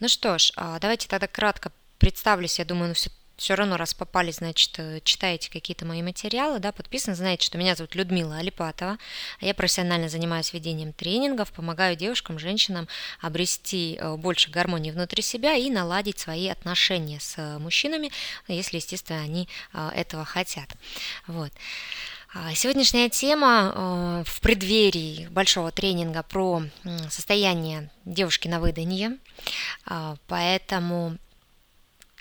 Ну что ж, а, давайте тогда кратко представлюсь. Я думаю, ну все все равно, раз попали, значит, э, читаете какие-то мои материалы, да, подписаны, знаете, что меня зовут Людмила Алипатова, я профессионально занимаюсь ведением тренингов, помогаю девушкам, женщинам обрести э, больше гармонии внутри себя и наладить свои отношения с э, мужчинами, если, естественно, они этого хотят. Вот. А, сегодняшняя тема в преддверии большого тренинга про состояние девушки на выданье, а, поэтому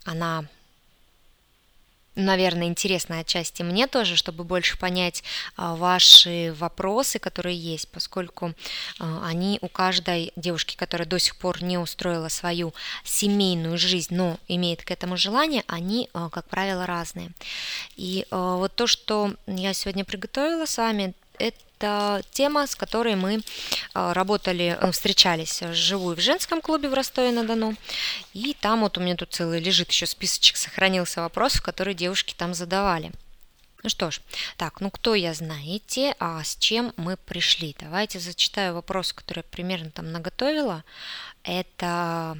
она наверное, интересно отчасти мне тоже, чтобы больше понять а, ваши вопросы, которые есть, поскольку а, они у каждой девушки, которая до сих пор не устроила свою семейную жизнь, но имеет к этому желание, они, а, как правило, разные. И вот то, что я сегодня приготовила с вами, это это тема, с которой мы а, работали, э, встречались живую в женском клубе в Ростове-на-Дону. И там вот у меня тут целый лежит еще списочек, сохранился вопросов, которые девушки там задавали. Ну что ж, так, ну кто я знаете, а с чем мы пришли? Давайте зачитаю вопрос, который я примерно там наготовила. Это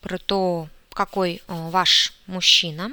про то, какой э, ваш мужчина,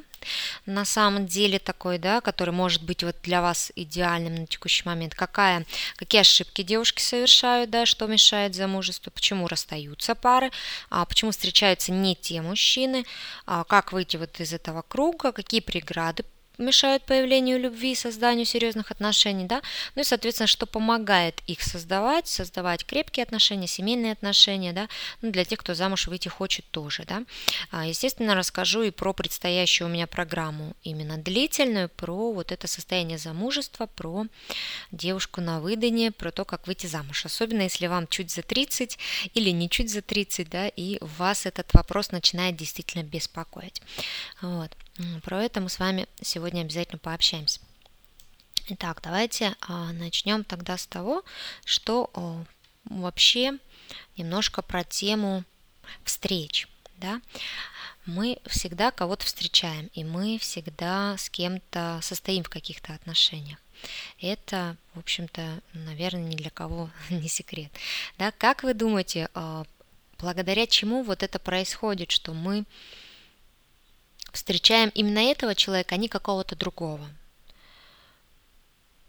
на самом деле такой, да, который может быть вот для вас идеальным на текущий момент, какая, какие ошибки девушки совершают, да, что мешает замужеству, почему расстаются пары, а почему встречаются не те мужчины, а как выйти вот из этого круга, какие преграды мешают появлению любви и созданию серьезных отношений, да, ну и, соответственно, что помогает их создавать, создавать крепкие отношения, семейные отношения, да, ну, для тех, кто замуж выйти хочет тоже, да. А, естественно, расскажу и про предстоящую у меня программу, именно длительную, про вот это состояние замужества, про девушку на выдане, про то, как выйти замуж, особенно если вам чуть за 30 или не чуть за 30, да, и вас этот вопрос начинает действительно беспокоить. Вот. Про это мы с вами сегодня обязательно пообщаемся. Итак, давайте а, начнем тогда с того, что вообще немножко про тему встреч. Да? Мы всегда кого-то встречаем, и мы всегда с кем-то состоим в каких-то отношениях. Это, в общем-то, наверное, ни для кого не секрет. Да? Как вы думаете, а, благодаря чему вот это происходит, что мы встречаем именно этого человека, а не какого-то другого.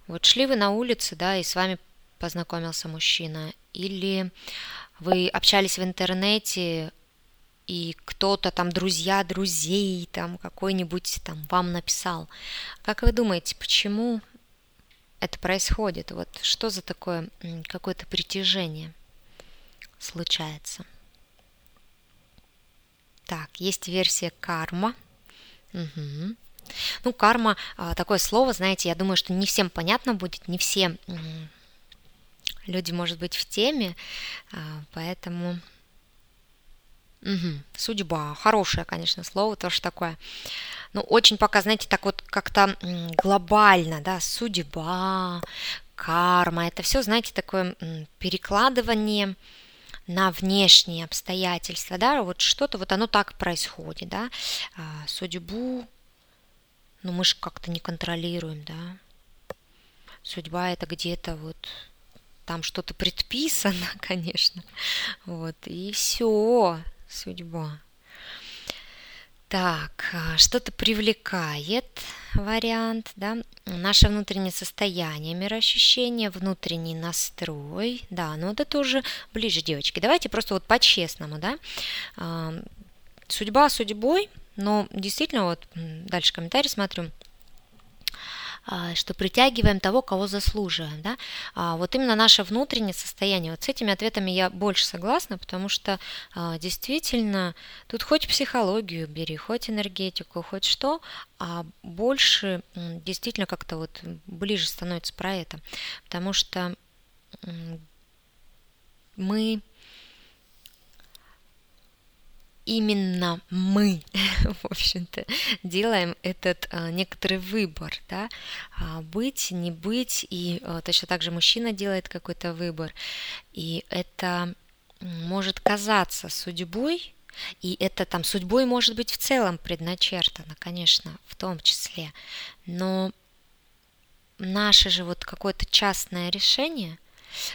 Вот шли вы на улице, да, и с вами познакомился мужчина, или вы общались в интернете, и кто-то там, друзья друзей, там какой-нибудь там вам написал. Как вы думаете, почему это происходит? Вот что за такое какое-то притяжение случается? Так, есть версия карма – Угу. Ну, карма а, такое слово, знаете, я думаю, что не всем понятно будет, не все люди, может быть, в теме, а, поэтому угу. судьба, хорошее, конечно, слово тоже такое. Ну, очень пока, знаете, так вот как-то глобально, да, судьба, карма, это все, знаете, такое перекладывание на внешние обстоятельства, да, вот что-то вот оно так происходит, да, а, судьбу, ну мы же как-то не контролируем, да, судьба это где-то вот там что-то предписано, конечно, вот, и все, судьба. Так, а, что-то привлекает вариант, да, наше внутреннее состояние, мироощущение, внутренний настрой, да, но вот это уже ближе, девочки. Давайте просто вот по-честному, да, а, судьба судьбой, но действительно вот дальше комментарий смотрю, что притягиваем того, кого заслуживаем. Да? А вот именно наше внутреннее состояние. Вот с этими ответами я больше согласна, потому что а, действительно тут хоть психологию бери, хоть энергетику, хоть что, а больше действительно как-то вот ближе становится про это. Потому что мы именно мы, в общем-то, делаем этот а, некоторый выбор, да, а, быть, не быть, и а, точно так же мужчина делает какой-то выбор, и это может казаться судьбой, и это там судьбой может быть в целом предначертано, конечно, в том числе, но наше же вот какое-то частное решение,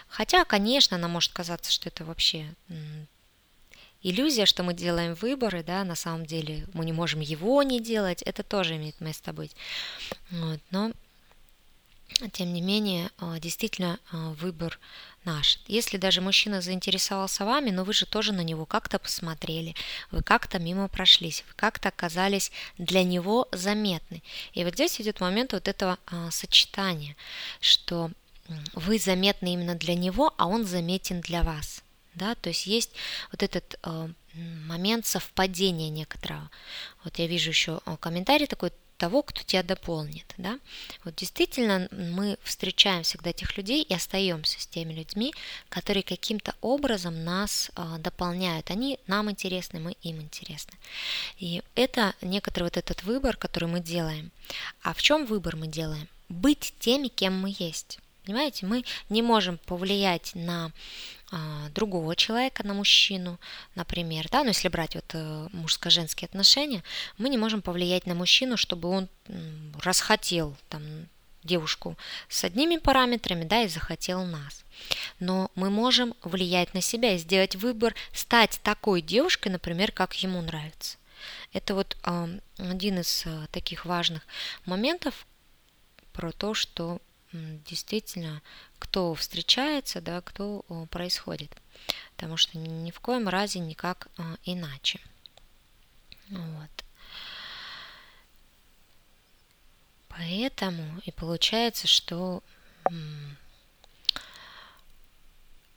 хотя, конечно, нам может казаться, что это вообще иллюзия, что мы делаем выборы, да, на самом деле мы не можем его не делать, это тоже имеет место быть. Вот, но тем не менее, а, действительно а, выбор наш. Если даже мужчина заинтересовался вами, но вы же тоже на него как-то посмотрели, вы как-то мимо прошлись, вы как-то оказались для него заметны. И вот здесь идет момент вот этого а, сочетания, что вы заметны именно для него, а он заметен для вас. Да, то есть есть вот этот э, момент совпадения некоторого. Вот я вижу еще комментарий такой, того, кто тебя дополнит. Да? Вот действительно мы встречаем всегда тех людей и остаемся с теми людьми, которые каким-то образом нас э, дополняют. Они нам интересны, мы им интересны. И это некоторый вот этот выбор, который мы делаем. А в чем выбор мы делаем? Быть теми, кем мы есть. Понимаете, мы не можем повлиять на другого человека, на мужчину, например, да, ну если брать вот э, мужско-женские отношения, мы не можем повлиять на мужчину, чтобы он расхотел там девушку с одними параметрами, да, и захотел нас. Но мы можем влиять на себя и сделать выбор стать такой девушкой, например, как ему нравится. Это вот один из э, таких важных моментов про то, что действительно, кто встречается, да, кто происходит. Потому что ни в коем разе никак а, иначе. Вот. Поэтому и получается, что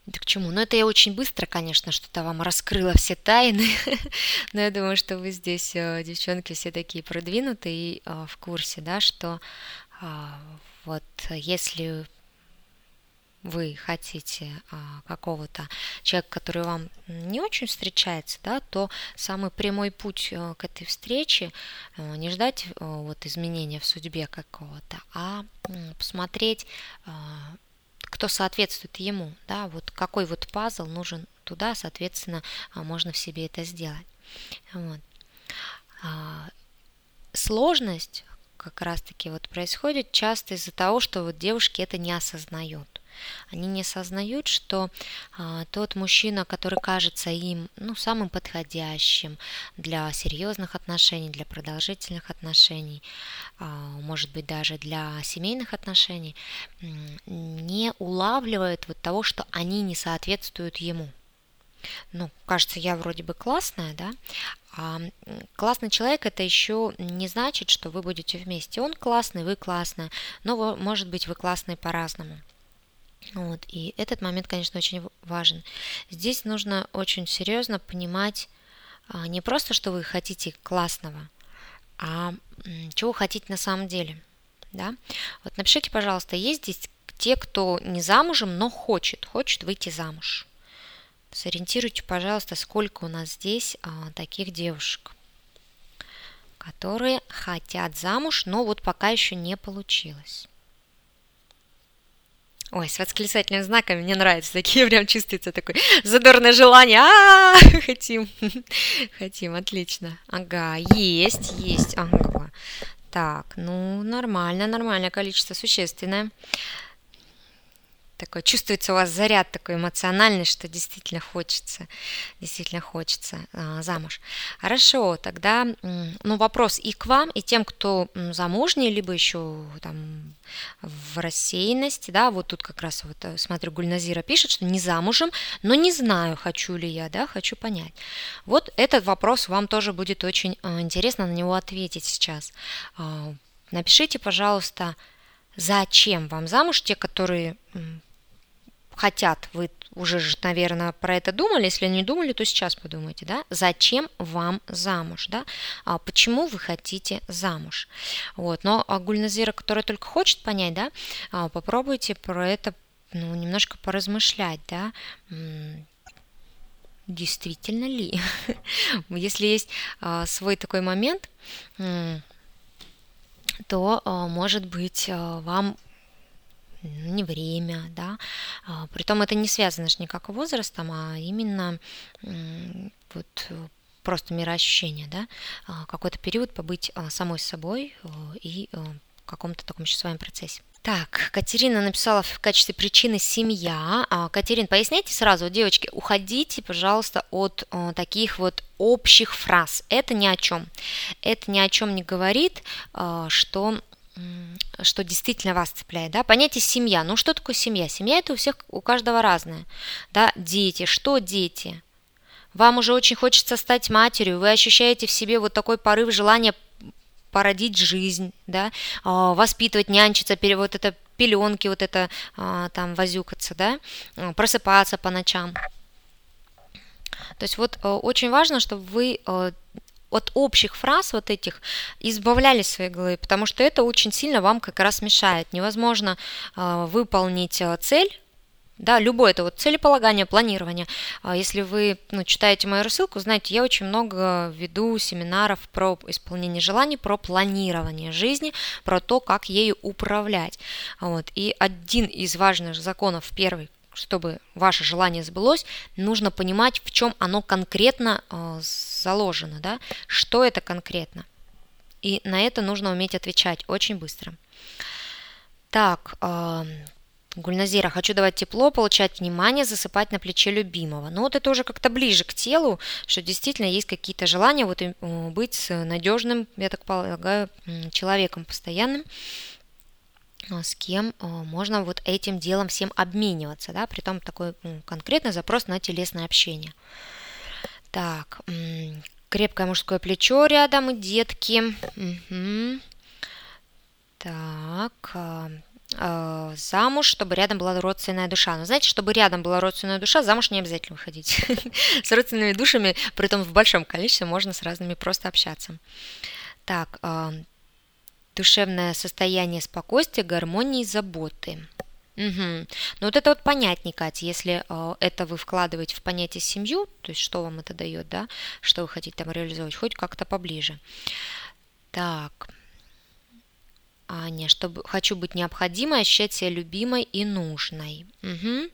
да к чему? Ну, это я очень быстро, конечно, что-то вам раскрыла все тайны, но я думаю, что вы здесь, э, девчонки, все такие продвинутые и э, в курсе, да, что а, вот если вы хотите а, какого-то человека, который вам не очень встречается, да, то самый прямой путь а, к этой встрече а, не ждать а, вот изменения в судьбе какого-то, а посмотреть, а, кто соответствует ему, да, вот какой вот пазл нужен туда, соответственно, а, можно в себе это сделать. Вот. А, сложность как раз-таки вот происходит часто из-за того, что вот девушки это не осознают. Они не осознают, что а, тот мужчина, который кажется им ну, самым подходящим для серьезных отношений, для продолжительных отношений, а, может быть даже для семейных отношений, не улавливает вот того, что они не соответствуют ему ну, кажется, я вроде бы классная, да, а классный человек это еще не значит, что вы будете вместе. Он классный, вы классная, но может быть вы классные по-разному. Вот, и этот момент, конечно, очень важен. Здесь нужно очень серьезно понимать а, не просто, что вы хотите классного, а чего хотите на самом деле. Да? Вот напишите, пожалуйста, есть здесь те, кто не замужем, но хочет, хочет выйти замуж. Сориентируйте, пожалуйста, сколько у нас здесь а, таких девушек, которые хотят замуж, но вот пока еще не получилось. Ой, с восклицательным знаком мне нравятся такие, прям чувствуется такое задорное желание. А, хотим, хотим, отлично. Ага, есть, есть, ага. Так, ну нормально, нормальное количество, существенное такой, чувствуется у вас заряд такой эмоциональный, что действительно хочется, действительно хочется э, замуж. Хорошо, тогда, ну, вопрос и к вам, и тем, кто замужний, либо еще там в рассеянности, да, вот тут как раз вот, э, смотрю, Гульназира пишет, что не замужем, но не знаю, хочу ли я, да, хочу понять. Вот этот вопрос вам тоже будет очень э, интересно на него ответить сейчас. Э, напишите, пожалуйста, зачем вам замуж, те, которые хотят, вы уже, наверное, про это думали, если не думали, то сейчас подумайте, да, зачем вам замуж, да, а почему вы хотите замуж, вот, но Гульназира, которая только хочет понять, да, а, попробуйте про это, ну, немножко поразмышлять, да, действительно ли, если есть а, свой такой момент, то, а, может быть, вам не время, да. А, притом это не связано же никак возрастом, а именно вот просто мироощущение, да, а, какой-то период побыть а, самой собой и в каком-то таком еще своем процессе. Так, Катерина написала в качестве причины семья. Катерин, поясните сразу, девочки, уходите, пожалуйста, от таких вот общих фраз. Это ни о чем. Это ни о чем не говорит, что что действительно вас цепляет, да, понятие семья, ну что такое семья? Семья это у всех, у каждого разное, да, дети, что дети? Вам уже очень хочется стать матерью, вы ощущаете в себе вот такой порыв желания породить жизнь, да, а, воспитывать, нянчиться, вот это пеленки, вот это а, там возюкаться, да, а, просыпаться по ночам. То есть вот очень важно, чтобы вы от общих фраз вот этих избавлялись своей голове, потому что это очень сильно вам как раз мешает. Невозможно выполнить цель, да, любое это вот целеполагание, планирование. А если вы ну, читаете мою рассылку, знаете, я очень много веду семинаров про исполнение желаний, про планирование жизни, про то, как ею управлять. Вот. И один из важных законов, первый, чтобы ваше желание сбылось, нужно понимать, в чем оно конкретно э, заложено, да, что это конкретно. И на это нужно уметь отвечать очень быстро. Так, Гульназира, хочу давать тепло, получать внимание, засыпать на плече любимого. Ну вот это уже как-то ближе к телу, что действительно есть какие-то желания вот быть надежным, я так полагаю, человеком постоянным, а, с кем а, можно вот этим делом всем обмениваться, да, при том такой конкретный запрос на телесное общение. Так, крепкое мужское плечо рядом и детки. Так, а, э, замуж, чтобы рядом была родственная душа. Но знаете, чтобы рядом была родственная душа, замуж не обязательно выходить. С родственными душами, при том в большом количестве, можно с разными просто общаться. Так, э, душевное состояние спокойствия, гармонии, заботы. Угу. Ну вот это вот понятнее, Катя, если э, это вы вкладываете в понятие семью, то есть что вам это дает, да, что вы хотите там реализовать, хоть как-то поближе. Так, Аня, чтобы хочу быть необходимой, ощущать себя любимой и нужной. Угу.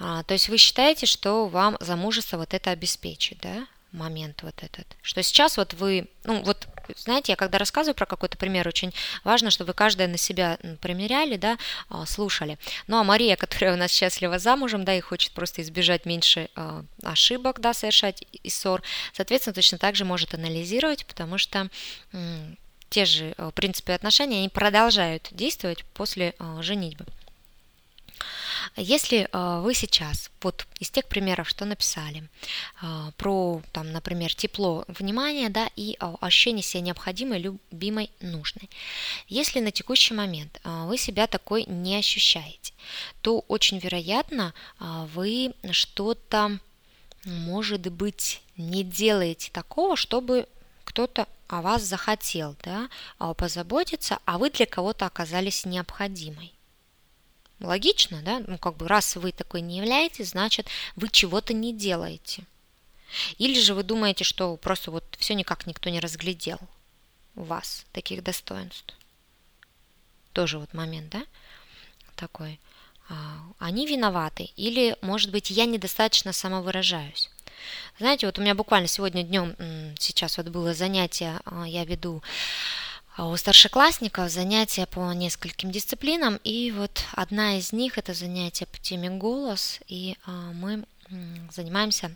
А, то есть вы считаете, что вам замужество вот это обеспечит, да? момент вот этот. Что сейчас вот вы, ну вот, знаете, я когда рассказываю про какой-то пример, очень важно, чтобы вы каждая на себя примеряли, да, а, слушали. Ну а Мария, которая у нас счастлива замужем, да, и хочет просто избежать меньше э, ошибок, да, совершать и ссор, соответственно, точно так же может анализировать, потому что те же э, принципы отношений, они продолжают действовать после э, женитьбы. Если э, вы сейчас, вот из тех примеров, что написали, про, там, например, тепло, внимание, да, и ощущение себя необходимой, любимой, нужной, если на текущий момент вы себя такой не ощущаете, то очень вероятно вы что-то, может быть, не делаете такого, чтобы кто-то о вас захотел, да, а позаботиться, а вы для кого-то оказались необходимой. Логично, да? Ну, как бы раз вы такой не являетесь, значит, вы чего-то не делаете. Или же вы думаете, что просто вот все никак никто не разглядел у вас таких достоинств. Тоже вот момент, да? Такой. А, они виноваты. Или, может быть, я недостаточно самовыражаюсь. Знаете, вот у меня буквально сегодня днем, сейчас вот было занятие, а, я веду у старшеклассников занятия по нескольким дисциплинам, и вот одна из них это занятие по теме голос, и а, мы занимаемся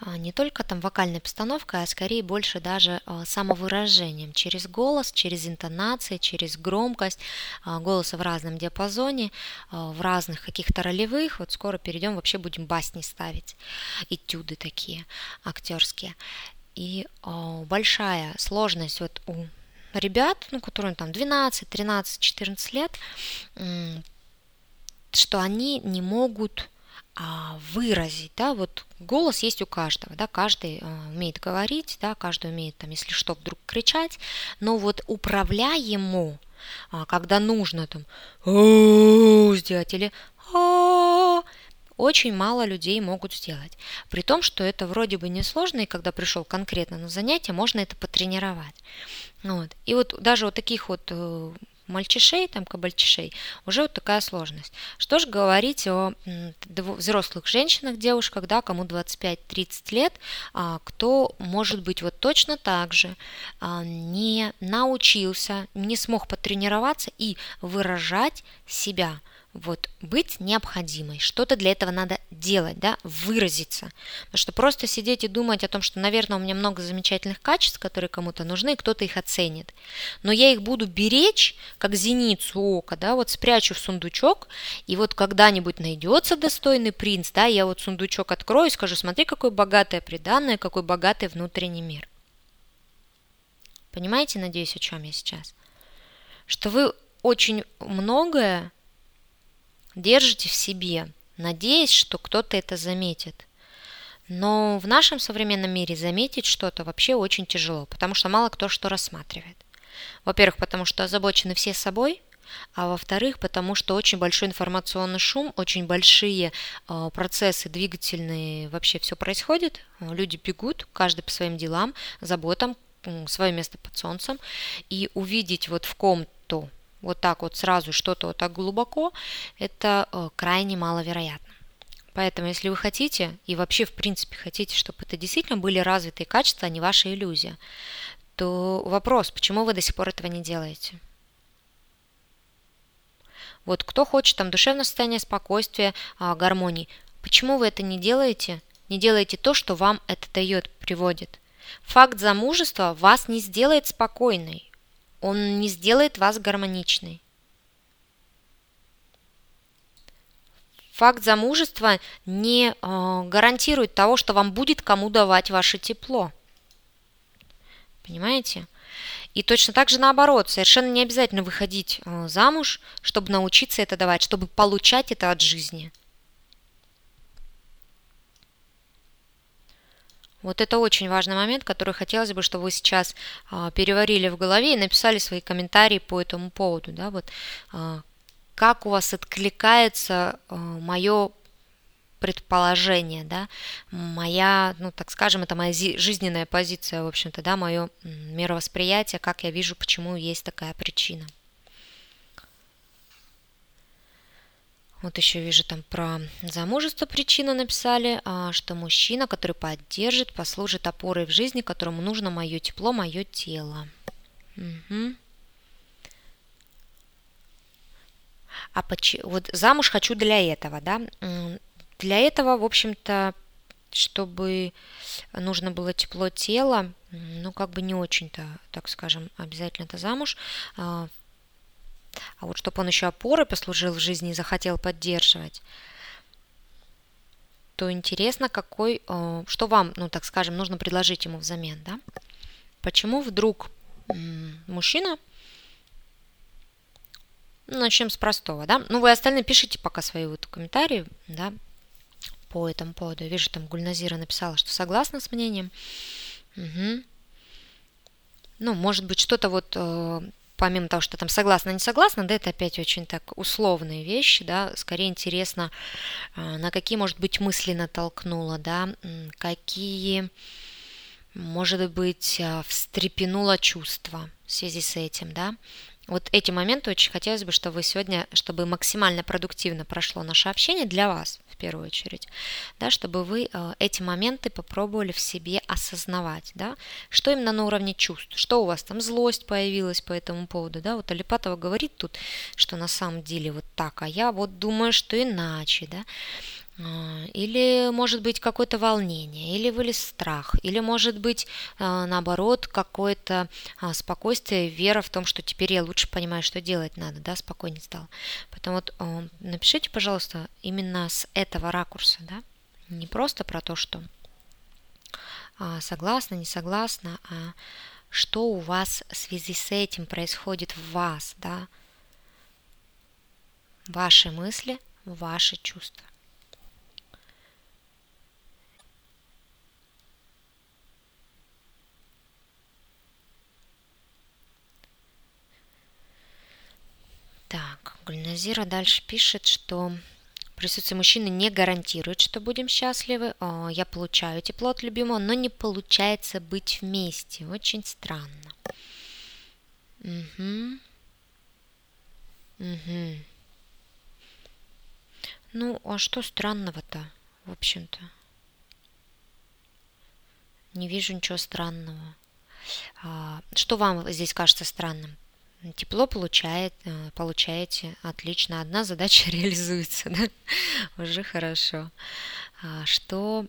а, не только там вокальной постановкой, а скорее больше даже а, самовыражением через голос, через интонации, через громкость а, голоса в разном диапазоне, в разных каких-то ролевых. Вот скоро перейдем, вообще будем басни ставить, этюды такие актерские. И большая сложность вот у ребят, ну, которым там 12, 13, 14 лет, что они не могут а, выразить, да, вот голос есть у каждого, да, каждый а, умеет говорить, да, каждый умеет там, если что, вдруг кричать, но вот управляя ему, а, когда нужно там сделать или очень мало людей могут сделать. При том, что это вроде бы несложно, и когда пришел конкретно на занятие, можно это потренировать. Вот. И вот даже вот таких вот э, мальчишей, там, кабальчишей, уже вот такая сложность. Что же говорить о взрослых женщинах, девушках, да, кому 25-30 лет, а, кто может быть вот точно так же а, не научился, не смог потренироваться и выражать себя – вот быть необходимой, что-то для этого надо делать, да, выразиться. Потому что просто сидеть и думать о том, что, наверное, у меня много замечательных качеств, которые кому-то нужны, кто-то их оценит. Но я их буду беречь, как зеницу ока, да, вот спрячу в сундучок, и вот когда-нибудь найдется достойный принц, да, я вот сундучок открою и скажу, смотри, какое богатое приданное, какой богатый внутренний мир. Понимаете, надеюсь, о чем я сейчас? Что вы очень многое держите в себе, надеясь, что кто-то это заметит. Но в нашем современном мире заметить что-то вообще очень тяжело, потому что мало кто что рассматривает. Во-первых, потому что озабочены все собой, а во-вторых, потому что очень большой информационный шум, очень большие э, процессы двигательные, вообще все происходит, люди бегут, каждый по своим делам, заботам, свое место под солнцем, и увидеть вот в ком-то вот так вот сразу что-то вот так глубоко, это э, крайне маловероятно. Поэтому, если вы хотите, и вообще, в принципе, хотите, чтобы это действительно были развитые качества, а не ваша иллюзия, то вопрос, почему вы до сих пор этого не делаете? Вот кто хочет там душевное состояние, спокойствия, а, гармонии, почему вы это не делаете? Не делаете то, что вам это дает, приводит. Факт замужества вас не сделает спокойной он не сделает вас гармоничной. Факт замужества не э, гарантирует того, что вам будет кому давать ваше тепло. Понимаете? И точно так же наоборот, совершенно не обязательно выходить э, замуж, чтобы научиться это давать, чтобы получать это от жизни. Вот это очень важный момент, который хотелось бы, чтобы вы сейчас а, переварили в голове и написали свои комментарии по этому поводу. Да, вот, а, как у вас откликается а, мое предположение, да, моя, ну, так скажем, это моя жизненная позиция, в общем-то, да, мое мировосприятие, как я вижу, почему есть такая причина. Вот еще вижу там про замужество причину написали, а, что мужчина, который поддержит, послужит опорой в жизни, которому нужно мое тепло, мое тело. Угу. А почему? Вот замуж хочу для этого, да? Для этого, в общем-то, чтобы нужно было тепло тела, ну, как бы не очень-то, так скажем, обязательно это замуж. А, вот чтобы он еще опорой послужил в жизни и захотел поддерживать, то интересно, какой, э, что вам, ну так скажем, нужно предложить ему взамен, да? Почему вдруг мужчина, ну, начнем с простого, да? Ну, вы остальные пишите пока свои вот комментарии, да, по этому поводу. Я вижу, там Гульназира написала, что согласна с мнением. Угу. Ну, может быть, что-то вот э, помимо того, что там согласна, не согласна, да, это опять очень так условные вещи, да, скорее интересно, а, на какие, может быть, мысли натолкнула, да, какие, может быть, а, встрепенуло чувства в связи с этим, да, вот эти моменты очень хотелось бы, чтобы вы сегодня, чтобы максимально продуктивно прошло наше общение для вас, в первую очередь, да, чтобы вы э, эти моменты попробовали в себе осознавать, да, что именно на уровне чувств, что у вас там злость появилась по этому поводу, да, вот Алипатова говорит тут, что на самом деле вот так, а я вот думаю, что иначе, да, или может быть какое-то волнение, или вылез страх, или может быть а, наоборот какое-то а, спокойствие, вера в том, что теперь я лучше понимаю, что делать надо, да, спокойнее стал. Поэтому вот напишите, пожалуйста, именно с этого ракурса, да, не просто про то, что согласна, не согласна, а что у вас в связи с этим происходит в вас, да, ваши мысли, ваши чувства. Так, Гульназира дальше пишет, что присутствие мужчины не гарантирует, что будем счастливы. Я получаю тепло от любимого, но не получается быть вместе. Очень странно. Угу. Угу. Ну, а что странного-то, в общем-то? Не вижу ничего странного. А, что вам здесь кажется странным? Тепло получает, э, получаете, отлично. Одна задача реализуется, да? Уже хорошо. А, что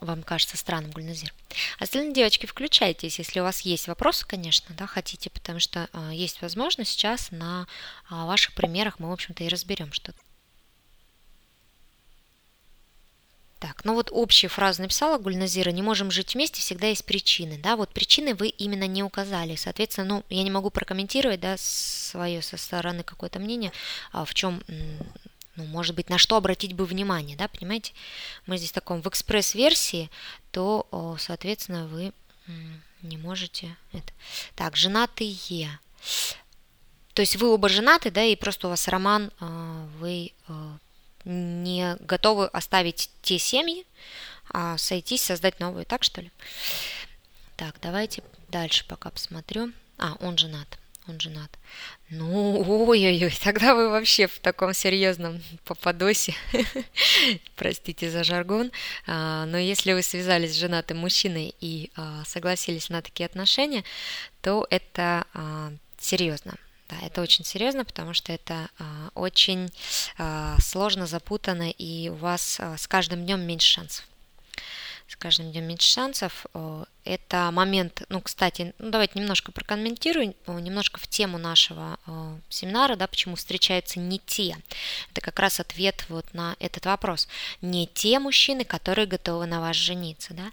вам кажется странным, Гульназир. Остальные девочки, включайтесь, если у вас есть вопросы, конечно, да, хотите, потому что а, есть возможность сейчас на а, ваших примерах мы, в общем-то, и разберем что-то. Так, ну вот общую фразу написала Гульназира, не можем жить вместе, всегда есть причины, да, вот причины вы именно не указали, соответственно, ну, я не могу прокомментировать, да, свое со стороны какое-то мнение, а в чем ну, может быть, на что обратить бы внимание, да, понимаете? Мы здесь в таком в экспресс-версии, то, соответственно, вы не можете это. Так, женатые. То есть вы оба женаты, да, и просто у вас роман, а, вы а, не готовы оставить те семьи, а сойтись, создать новую, так что ли? Так, давайте дальше пока посмотрю. А, он женат он женат. Ну, ой-ой-ой, тогда вы вообще в таком серьезном попадосе, простите за жаргон, а, но если вы связались с женатым мужчиной и а, согласились на такие отношения, то это а, серьезно. Да, это очень серьезно, потому что это а, очень а, сложно, запутано, и у вас а, с каждым днем меньше шансов с каждым днем меньше шансов. Э, это момент, ну, кстати, ну, давайте немножко прокомментирую, э, немножко в тему нашего э, семинара, да, почему встречаются не те. Это как раз ответ вот на этот вопрос. Не те мужчины, которые готовы на вас жениться, да.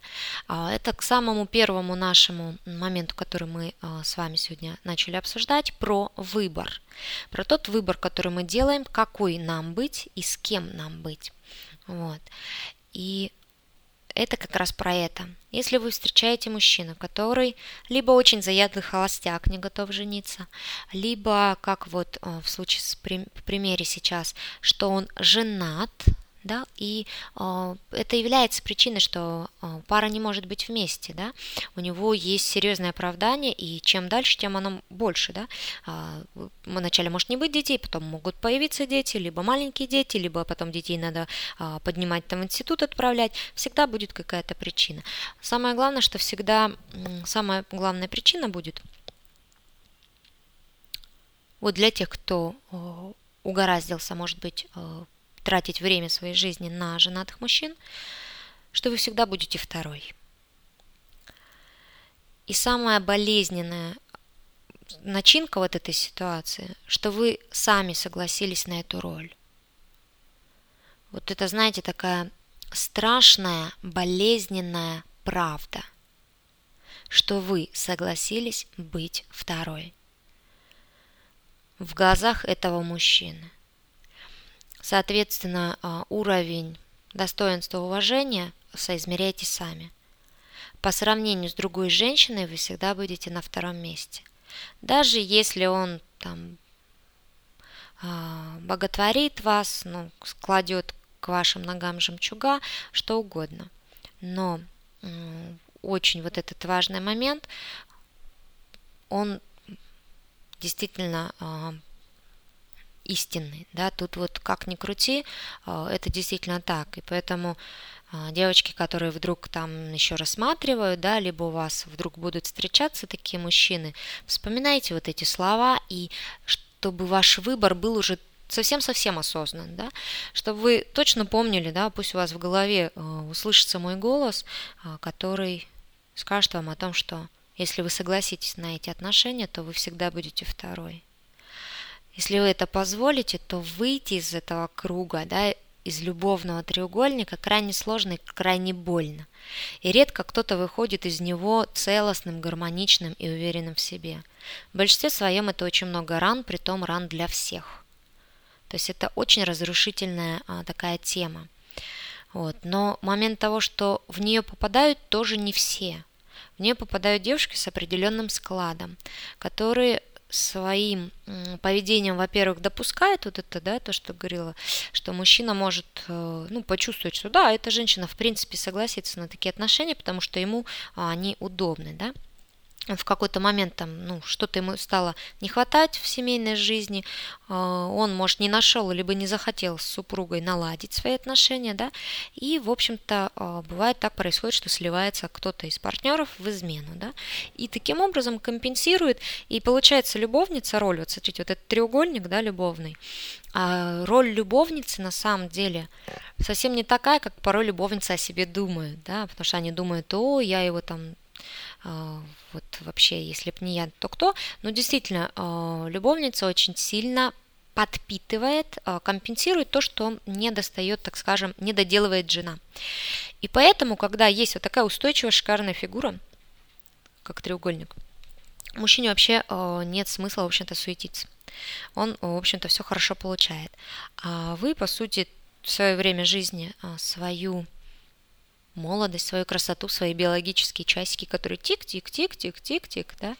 А это к самому первому нашему моменту, который мы с вами сегодня начали обсуждать, про выбор. Про тот выбор, который мы делаем, какой нам быть и с кем нам быть. Вот. И это как раз про это. Если вы встречаете мужчину, который либо очень заядлый холостяк, не готов жениться, либо, как вот э, в случае с в примере сейчас, что он женат, да, и э, это является причиной, что э, пара не может быть вместе, да, у него есть серьезное оправдание, и чем дальше, тем оно больше, да, э, вначале может не быть детей, потом могут появиться дети, либо маленькие дети, либо потом детей надо э, поднимать там в институт отправлять, всегда будет какая-то причина. Самое главное, что всегда, э, самая главная причина будет, вот для тех, кто угораздился, может быть, тратить время своей жизни на женатых мужчин, что вы всегда будете второй. И самая болезненная начинка вот этой ситуации, что вы сами согласились на эту роль. Вот это, знаете, такая страшная, болезненная правда, что вы согласились быть второй в глазах этого мужчины. Соответственно, а, уровень достоинства уважения соизмеряйте сами. По сравнению с другой женщиной вы всегда будете на втором месте. Даже если он там а, боготворит вас, ну, складет к вашим ногам жемчуга, что угодно. Но очень вот этот важный момент, он действительно а, истинный, да, тут вот как ни крути, а, это действительно так, и поэтому а, девочки, которые вдруг там еще рассматривают, да, либо у вас вдруг будут встречаться такие мужчины, вспоминайте вот эти слова, и чтобы ваш выбор был уже совсем-совсем осознан, да, чтобы вы точно помнили, да, пусть у вас в голове а, услышится мой голос, который скажет вам о том, что если вы согласитесь на эти отношения, то вы всегда будете второй. Если вы это позволите, то выйти из этого круга, да, из любовного треугольника крайне сложно и крайне больно. И редко кто-то выходит из него целостным, гармоничным и уверенным в себе. В большинстве своем это очень много ран, при том ран для всех. То есть это очень разрушительная а, такая тема. Вот. Но момент того, что в нее попадают, тоже не все. В нее попадают девушки с определенным складом, которые своим поведением, во-первых, допускает вот это, да, то, что говорила, что мужчина может, э, ну, почувствовать, что да, эта женщина, в принципе, согласится на такие отношения, потому что ему а, они удобны, да. В какой-то момент там, ну, что-то ему стало не хватать в семейной жизни, а, он, может, не нашел, либо не захотел с супругой наладить свои отношения, да, и, в общем-то, а, бывает так происходит, что сливается кто-то из партнеров в измену, да, и таким образом компенсирует, и получается любовница роль, вот смотрите, вот этот треугольник, да, любовный, а роль любовницы на самом деле совсем не такая, как порой любовница о себе думает, да, потому что они думают, о, я его там вот вообще, если бы не я, то кто? Но действительно, а, любовница очень сильно подпитывает, а, компенсирует то, что не достает, так скажем, не доделывает жена. И поэтому, когда есть вот такая устойчивая, шикарная фигура, как треугольник, мужчине вообще нет смысла, в общем-то, суетиться. Он, в общем-то, все хорошо получает. А вы, по сути, в свое время жизни свою молодость, свою красоту, свои биологические часики, которые тик-тик-тик-тик-тик-тик, да,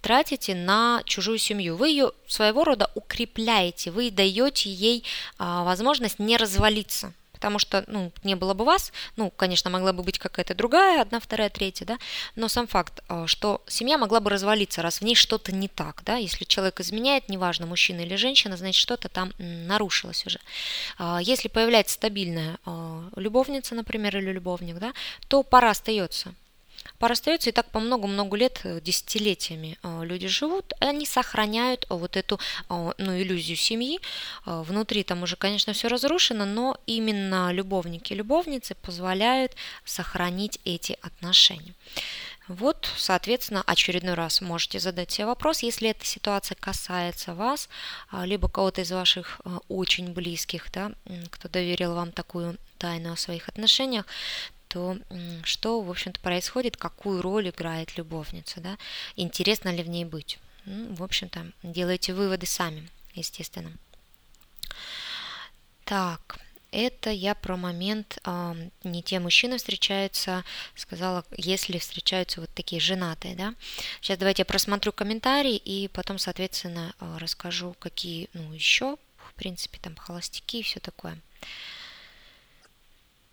тратите на чужую семью. Вы ее своего рода укрепляете, вы даете ей а, возможность не развалиться потому что, ну, не было бы вас, ну, конечно, могла бы быть какая-то другая, одна, вторая, третья, да, но сам факт, а, что семья могла бы развалиться, раз в ней что-то не так, да, если человек изменяет, неважно, мужчина или женщина, значит, что-то там нарушилось уже. А, если появляется стабильная а, любовница, например, или любовник, да, то пара остается, Пара остается, и так по много-много лет, э, десятилетиями э, люди живут, они сохраняют э, вот эту ну, иллюзию семьи. Внутри там уже, конечно, все разрушено, но именно любовники и любовницы позволяют сохранить эти отношения. Вот, соответственно, очередной раз можете задать себе вопрос, если эта ситуация касается вас, либо кого-то из ваших очень близких, да, кто доверил вам такую тайну о своих отношениях, то что, в общем-то, происходит, какую роль играет любовница, да, интересно ли в ней быть. Ну, в общем-то, делайте выводы сами, естественно. Так, это я про момент, э, не те мужчины встречаются, сказала, если встречаются вот такие женатые, да. Сейчас давайте я просмотрю комментарии и потом, соответственно, э, расскажу, какие, ну, еще, в принципе, там холостяки и все такое.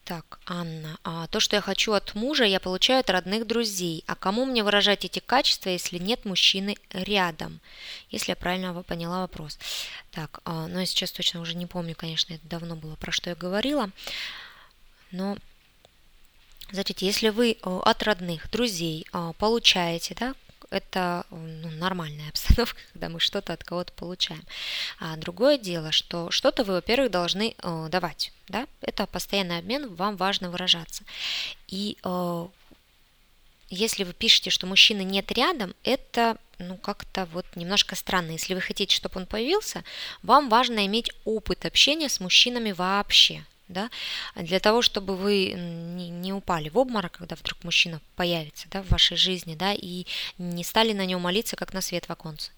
Так, Анна, а то, что я хочу от мужа, я получаю от родных друзей. А кому мне выражать эти качества, если нет мужчины рядом? Если я правильно поняла вопрос. Так, а, ну я сейчас точно уже не помню, конечно, это давно было, про что я говорила. Но, смотрите, если вы э, от родных, друзей а, получаете, да, это ну, нормальная обстановка, когда мы что-то от кого-то получаем. А другое дело, что что-то вы, во-первых, должны э, давать. Да? Это постоянный обмен, вам важно выражаться. И э, если вы пишете, что мужчины нет рядом, это ну, как-то вот немножко странно. Если вы хотите, чтобы он появился, вам важно иметь опыт общения с мужчинами вообще да, для того, чтобы вы не, упали в обморок, когда вдруг мужчина появится да, в вашей жизни, да, и не стали на него молиться, как на свет в оконце.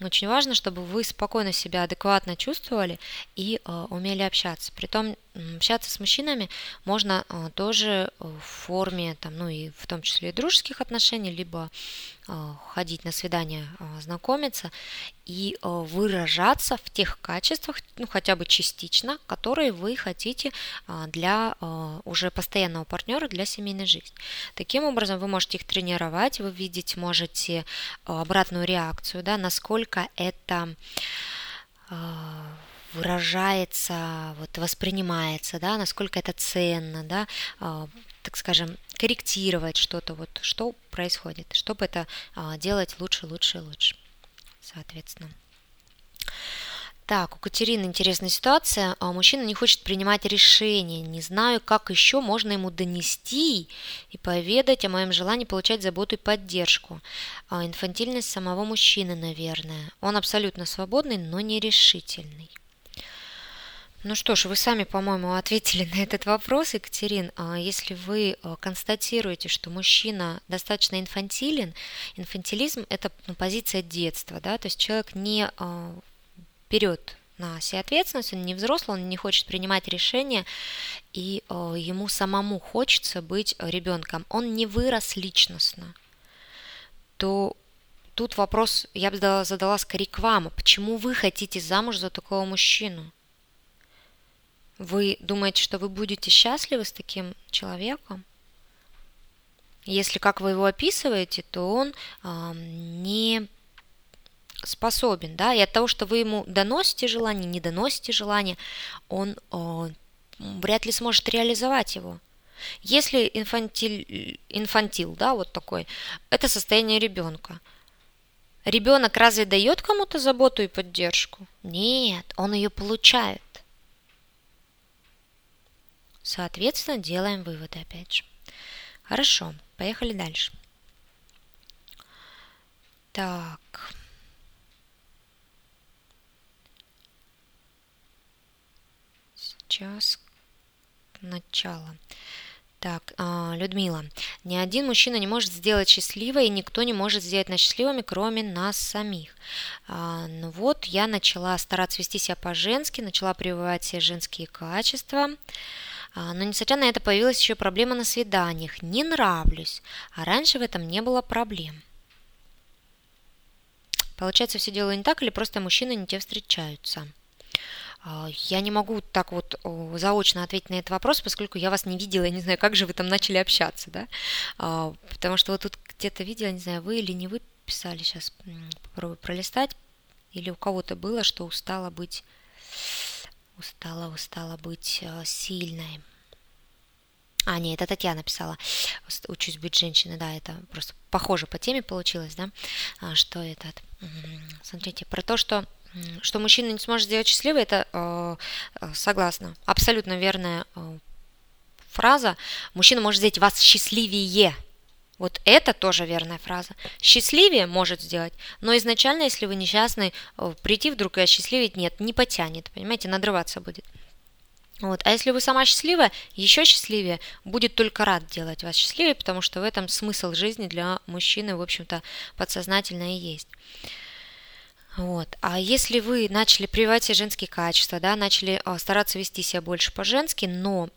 Очень важно, чтобы вы спокойно себя адекватно чувствовали и э, умели общаться. Притом общаться с мужчинами можно э, тоже в форме, там, ну и в том числе и дружеских отношений, либо э, ходить на свидания, э, знакомиться и выражаться в тех качествах, ну хотя бы частично, которые вы хотите для уже постоянного партнера для семейной жизни. Таким образом, вы можете их тренировать, вы видеть можете обратную реакцию, да, насколько это а, выражается, вот, воспринимается, да, насколько это ценно, да, а, так скажем, корректировать что-то, вот, что происходит, чтобы это а, делать лучше, лучше, лучше, соответственно. Так, у Катерины интересная ситуация. А мужчина не хочет принимать решения. Не знаю, как еще можно ему донести и поведать о моем желании получать заботу и поддержку. Инфантильность самого мужчины, наверное. Он абсолютно свободный, но нерешительный. Ну что ж, вы сами, по-моему, ответили на этот вопрос, Екатерин. А если вы э, констатируете, что мужчина достаточно инфантилен, инфантилизм – это ну, позиция детства, да, то есть человек не э, берет на себя ответственность, он не взрослый, он не хочет принимать решения, и э, ему самому хочется быть ребенком. Он не вырос личностно. То тут вопрос, я бы задала скорее к вам, почему вы хотите замуж за такого мужчину? Вы думаете, что вы будете счастливы с таким человеком? если как вы его описываете, то он э, не способен, да, и от того, что вы ему доносите желание, не доносите желание, он э, вряд ли сможет реализовать его. Если инфантиль, инфантил, да, вот такой, это состояние ребенка. Ребенок разве дает кому-то заботу и поддержку? Нет, он ее получает. Соответственно, делаем выводы опять же. Хорошо, поехали дальше. Так. Сейчас начало. Так, а, Людмила. Ни один мужчина не может сделать счастливой, и никто не может сделать нас счастливыми, кроме нас самих. А, ну вот, я начала стараться вести себя по-женски, начала прививать все женские качества. А, но несмотря на это появилась еще проблема на свиданиях. Не нравлюсь, а раньше в этом не было проблем. Получается, все делаю не так, или просто мужчины не те встречаются? А, я не могу так вот заочно ответить на этот вопрос, поскольку я вас не видела, я не знаю, как же вы там начали общаться, да, а, потому что вот тут где-то видела, не знаю, вы или не вы писали, сейчас попробую пролистать, или у кого-то было, что устала быть, устала, устала быть а, сильной. А, нет, это Татьяна писала. Учусь быть женщиной, да, это просто похоже по теме получилось, да, что этот. Смотрите, про то, что что мужчина не сможет сделать счастливой, это э, э, согласна. Абсолютно верная э, фраза. Мужчина может сделать вас счастливее. Вот это тоже верная фраза. Счастливее может сделать, но изначально, если вы несчастный, э, прийти вдруг и осчастливить нет, не потянет, понимаете, надрываться будет. Вот. А если вы сама счастливая, еще счастливее, будет только рад делать вас счастливее, потому что в этом смысл жизни для мужчины, в общем-то, подсознательно и есть. Вот. А если вы начали прививать все женские качества, да, начали а, стараться вести себя больше по-женски, но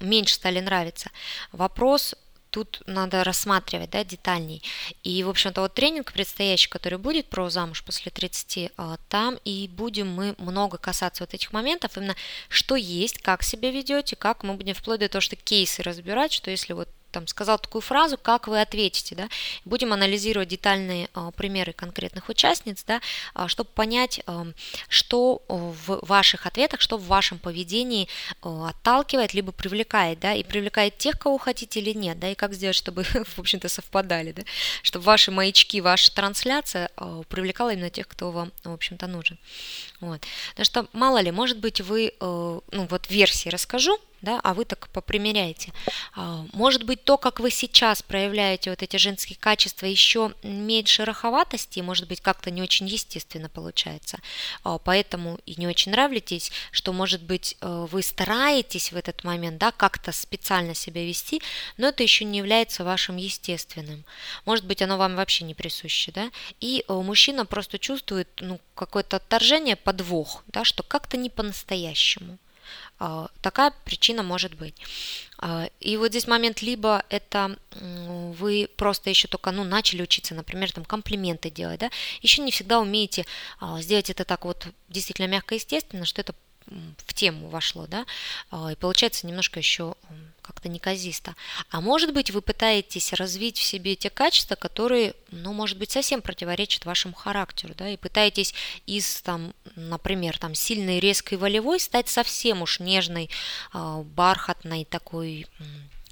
меньше стали нравиться, вопрос тут надо рассматривать да, детальней. И, в общем-то, вот тренинг предстоящий, который будет про замуж после 30, а, там и будем мы много касаться вот этих моментов, именно что есть, как себя ведете, как мы будем вплоть до того, что кейсы разбирать, что если вот там сказал такую фразу, как вы ответите, да, будем анализировать детальные а, примеры конкретных участниц, да, а, чтобы понять, а, что в ваших ответах, что в вашем поведении а, отталкивает, либо привлекает, да, и привлекает тех, кого хотите или нет, да, и как сделать, чтобы, в общем-то, совпадали, да, чтобы ваши маячки, ваша трансляция а, привлекала именно тех, кто вам, в общем-то, нужен. Вот. Потому что, мало ли, может быть, вы, э, ну, вот версии расскажу, да, а вы так попримеряете. А, может быть, то, как вы сейчас проявляете вот эти женские качества, еще имеет шероховатости, может быть, как-то не очень естественно получается. А, поэтому и не очень нравитесь, что, может быть, э, вы стараетесь в этот момент, да, как-то специально себя вести, но это еще не является вашим естественным. Может быть, оно вам вообще не присуще, да, и э, мужчина просто чувствует, ну, какое-то отторжение, подвох, да, что как-то не по-настоящему. А, такая причина может быть. А, и вот здесь момент, либо это вы просто еще только ну, начали учиться, например, там комплименты делать, да, еще не всегда умеете а, сделать это так вот действительно мягко естественно, что это в тему вошло, да, и получается немножко еще как-то неказисто. А может быть, вы пытаетесь развить в себе те качества, которые, ну, может быть, совсем противоречат вашему характеру, да, и пытаетесь из, там, например, там, сильной, резкой, волевой стать совсем уж нежной, а, бархатной, такой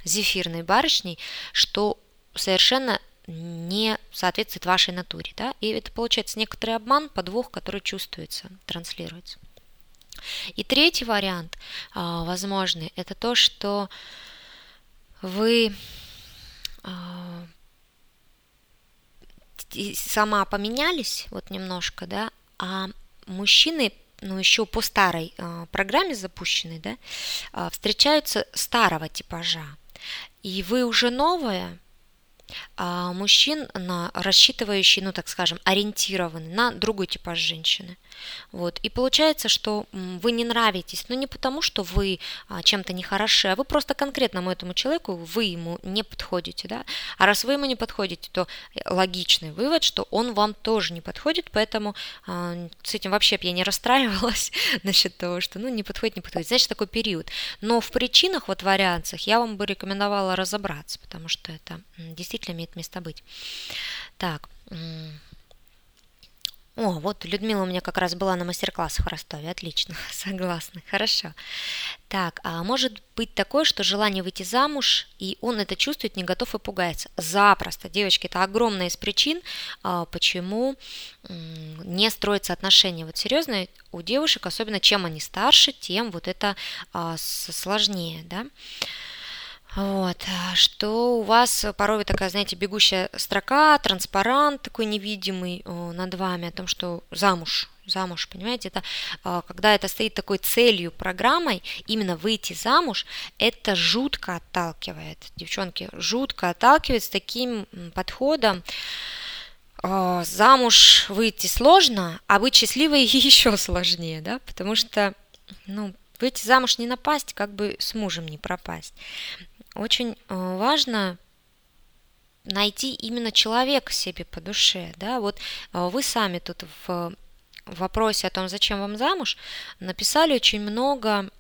зефирной барышней, что совершенно не соответствует вашей натуре, да, и это получается некоторый обман, подвох, который чувствуется, транслируется. И третий вариант а, возможный, это то, что вы а, сама поменялись вот немножко, да, а мужчины, ну еще по старой а, программе запущенной, да, а, встречаются старого типажа, и вы уже новая, а мужчин, на, рассчитывающий, ну так скажем, ориентированный на другой типаж женщины. Вот. И получается, что вы не нравитесь, но не потому, что вы а, чем-то не хороши, а вы просто конкретному этому человеку, вы ему не подходите. Да? А раз вы ему не подходите, то логичный вывод, что он вам тоже не подходит, поэтому а, с этим вообще я не расстраивалась насчет того, что ну, не подходит, не подходит. Значит, такой период. Но в причинах, вот вариациях, я вам бы рекомендовала разобраться, потому что это действительно имеет место быть. Так, о, вот Людмила у меня как раз была на мастер-классах в Ростове. Отлично, согласна. Хорошо. Так, а может быть такое, что желание выйти замуж, и он это чувствует, не готов и пугается? Запросто, девочки, это огромная из причин, а, почему не строятся отношения. Вот серьезно, у девушек, особенно чем они старше, тем вот это а, сложнее, да. Вот, а что у вас порой такая, знаете, бегущая строка, транспарант такой невидимый над вами о том, что замуж, замуж, понимаете, это а, когда это стоит такой целью, программой, именно выйти замуж, это жутко отталкивает, девчонки, жутко отталкивает с таким подходом, а, замуж выйти сложно, а быть счастливой еще сложнее, да, потому что, ну, выйти замуж не напасть, как бы с мужем не пропасть очень э, важно найти именно человека себе по душе, да, вот э, вы сами тут в в вопросе о том, зачем вам замуж, написали очень много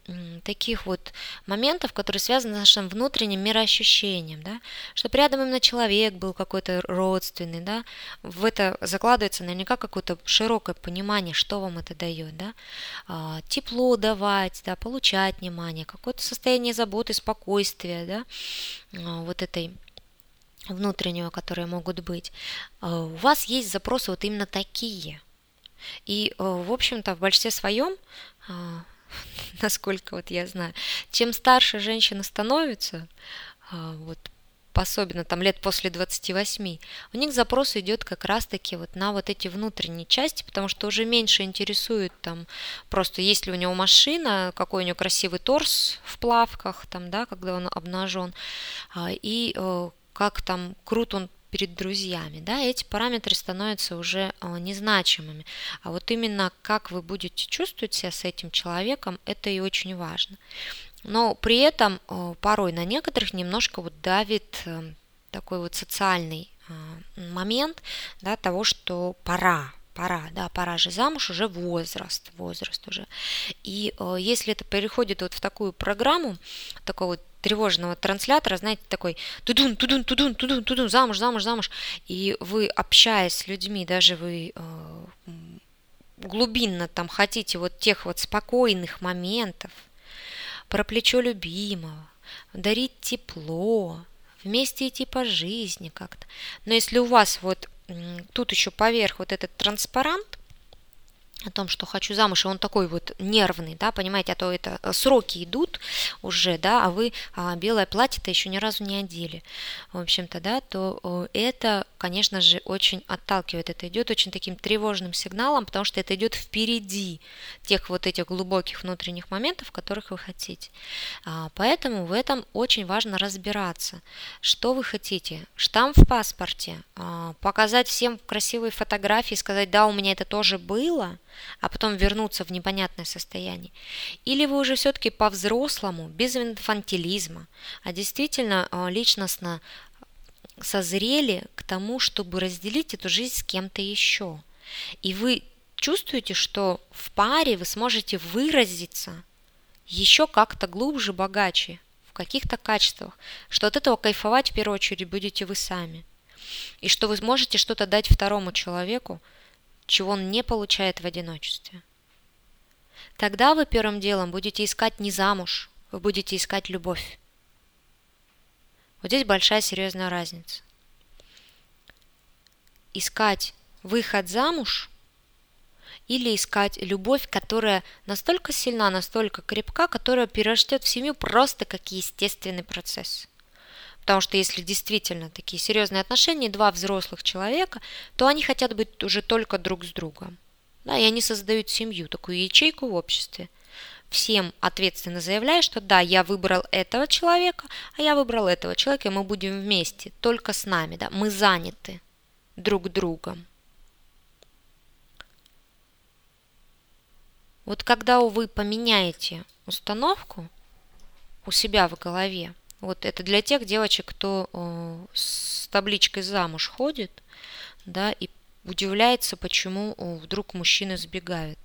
таких вот моментов, которые связаны с нашим внутренним мироощущением, да, чтобы рядом именно человек был какой-то родственный, да, в это закладывается наверняка какое-то широкое понимание, что вам это дает, да, а, тепло давать, да, получать внимание, какое-то состояние заботы, спокойствия, да, а, вот этой внутреннего, которые могут быть. А, у вас есть запросы вот именно такие – и, э, в общем-то, в большинстве своем, а, насколько вот я знаю, чем старше женщина становится, а, вот особенно там лет после 28, у них запрос идет как раз-таки вот на вот эти внутренние части, потому что уже меньше интересует там просто есть ли у него машина, какой у него красивый торс в плавках, там, да, когда он обнажен, а, и э, как там крут он перед друзьями, да, эти параметры становятся уже а, незначимыми. А вот именно как вы будете чувствовать себя с этим человеком, это и очень важно. Но при этом а, порой на некоторых немножко вот давит э, такой вот социальный момент да, того, что пора, пора, да, пора же замуж, уже возраст, возраст уже. И э, если это переходит вот в такую программу, такой вот тревожного транслятора, знаете, такой тудун, тудун, тудун, тудун, тудун, замуж, замуж, замуж. И вы, общаясь с людьми, даже вы э, глубинно там хотите вот тех вот спокойных моментов, про плечо любимого, дарить тепло, вместе идти по жизни как-то. Но если у вас вот тут еще поверх вот этот транспарант, о том, что хочу замуж, и он такой вот нервный, да, понимаете, а то это э, сроки идут уже, да, а вы а, белое платье-то еще ни разу не одели, в общем-то, да, то это, конечно же, очень отталкивает, это идет очень таким тревожным сигналом, потому что это идет впереди тех вот этих глубоких внутренних моментов, которых вы хотите. А, поэтому в этом очень важно разбираться, что вы хотите, штамп в паспорте, а, показать всем красивые фотографии, сказать, да, у меня это тоже было – а потом вернуться в непонятное состояние? Или вы уже все-таки по-взрослому, без инфантилизма, а действительно а, личностно созрели к тому, чтобы разделить эту жизнь с кем-то еще? И вы чувствуете, что в паре вы сможете выразиться еще как-то глубже, богаче, в каких-то качествах, что от этого кайфовать в первую очередь будете вы сами. И что вы сможете что-то дать второму человеку, чего он не получает в одиночестве. Тогда вы первым делом будете искать не замуж, вы будете искать любовь. Вот здесь большая серьезная разница. Искать выход замуж или искать любовь, которая настолько сильна, настолько крепка, которая перерастет в семью просто как естественный процесс. Потому что если действительно такие серьезные отношения, два взрослых человека, то они хотят быть уже только друг с другом. Да, и они создают семью, такую ячейку в обществе. всем ответственно заявляю, что да, я выбрал этого человека, а я выбрал этого человека, и мы будем вместе, только с нами, да, мы заняты друг другом. Вот когда вы поменяете установку у себя в голове, вот это для тех девочек, кто э, с табличкой замуж ходит, да, и удивляется, почему вдруг мужчины сбегают,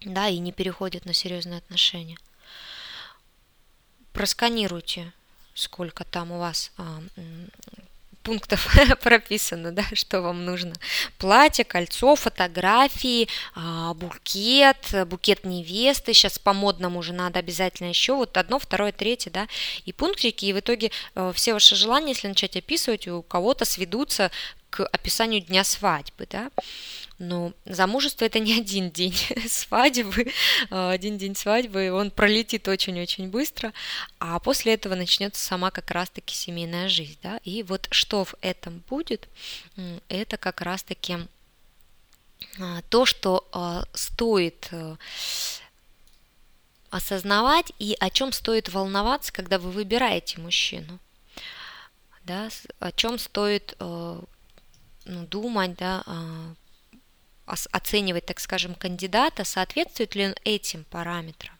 да, и не переходят на серьезные отношения. Просканируйте, сколько там у вас а, пунктов прописано, да, что вам нужно. Платье, кольцо, фотографии, а, букет, букет невесты. Сейчас по модному уже надо обязательно еще вот одно, второе, третье, да, и пунктики. И в итоге э, все ваши желания, если начать описывать, у кого-то сведутся к описанию дня свадьбы, да. Но замужество это не один день свадьбы, а, один день свадьбы, он пролетит очень-очень быстро, а после этого начнется сама как раз-таки семейная жизнь, да, и вот что в этом будет, это как раз-таки а, то, что а, стоит э, осознавать и о чем стоит волноваться, когда вы выбираете мужчину, да, о чем стоит э, ну, думать, да, оценивать, так скажем, кандидата, соответствует ли он этим параметрам.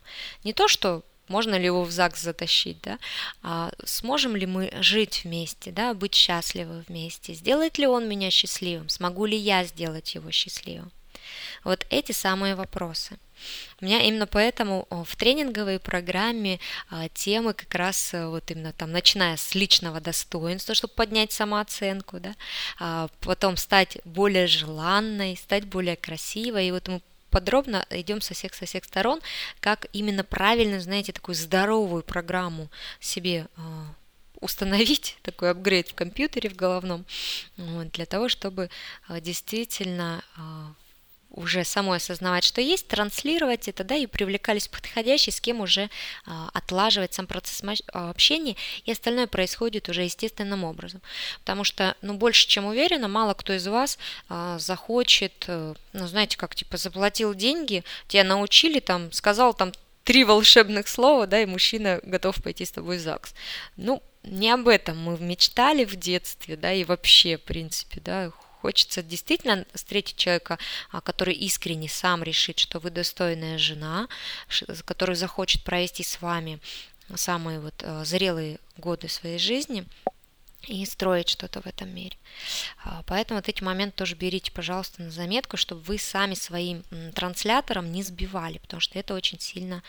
Не то, что можно ли его в ЗАГС затащить, да, а сможем ли мы жить вместе, да, быть счастливы вместе, сделает ли он меня счастливым, смогу ли я сделать его счастливым. Вот эти самые вопросы. У меня именно поэтому в тренинговой программе а, темы как раз э, вот именно там, начиная с личного достоинства, чтобы поднять самооценку, да, а потом стать более желанной, стать более красивой, и вот мы подробно идем со всех, со всех сторон, как именно правильно, знаете, такую здоровую программу себе а, установить такой апгрейд в компьютере в головном, вот, для того, чтобы действительно уже самой осознавать, что есть, транслировать это, да, и привлекались подходящие, с кем уже а, отлаживать сам процесс а, общения, и остальное происходит уже естественным образом. Потому что, ну, больше чем уверена, мало кто из вас а, захочет, а, ну, знаете, как, типа, заплатил деньги, тебя научили, там, сказал там три волшебных слова, да, и мужчина готов пойти с тобой в ЗАГС. Ну, не об этом мы мечтали в детстве, да, и вообще, в принципе, да, Хочется действительно встретить человека, а, который искренне сам решит, что вы достойная жена, который захочет провести с вами самые вот э, зрелые годы своей жизни и строить что-то в этом мире. А, поэтому вот эти моменты тоже берите, пожалуйста, на заметку, чтобы вы сами своим транслятором не сбивали, потому что это очень сильно,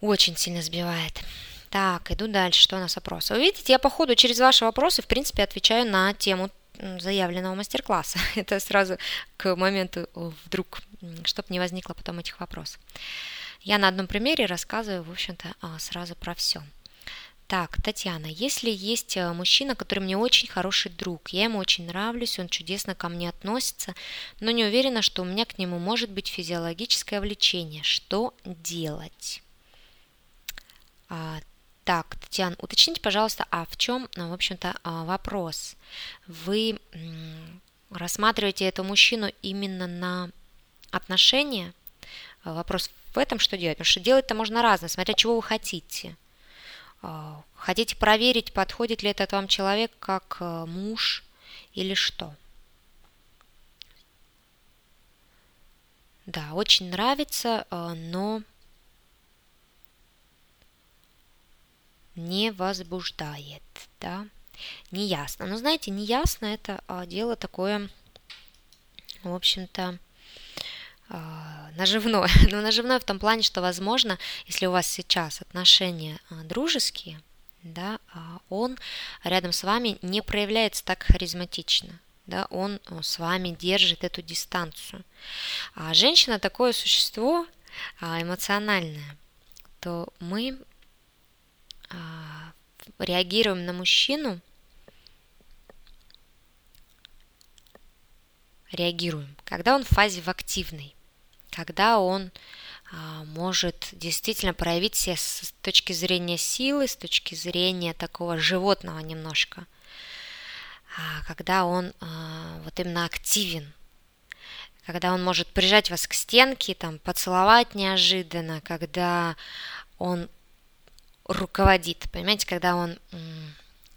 очень сильно сбивает. Так, иду дальше. Что у нас вопросы? Вы видите, я по ходу через ваши вопросы, в принципе, отвечаю на тему заявленного мастер-класса. Это сразу к моменту вдруг, чтобы не возникло потом этих вопросов. Я на одном примере рассказываю, в общем-то, а, сразу про все. Так, Татьяна, если есть э, мужчина, который мне очень хороший друг, я ему очень нравлюсь, он чудесно ко мне относится, но не уверена, что у меня к нему может быть физиологическое влечение, что делать? Так, Татьяна, уточните, пожалуйста, а в чем, ну, в общем-то, а, вопрос? Вы рассматриваете этого мужчину именно на отношения? А, вопрос в этом, что делать? Потому что делать-то можно разное, смотря чего вы хотите. А, хотите проверить, подходит ли этот вам человек как муж или что? Да, очень нравится, но не возбуждает, да, неясно. Но знаете, неясно это а, дело такое, в общем-то, а, наживное. Но наживное в том плане, что, возможно, если у вас сейчас отношения а, дружеские, да, он рядом с вами не проявляется так харизматично, да, он с вами держит эту дистанцию. А женщина такое существо эмоциональное, то мы реагируем на мужчину, реагируем, когда он в фазе в активной, когда он а, может действительно проявить себя с точки зрения силы, с точки зрения такого животного немножко, а, когда он вот именно активен, когда он может прижать вас к стенке, там, поцеловать неожиданно, когда он руководит, понимаете, когда он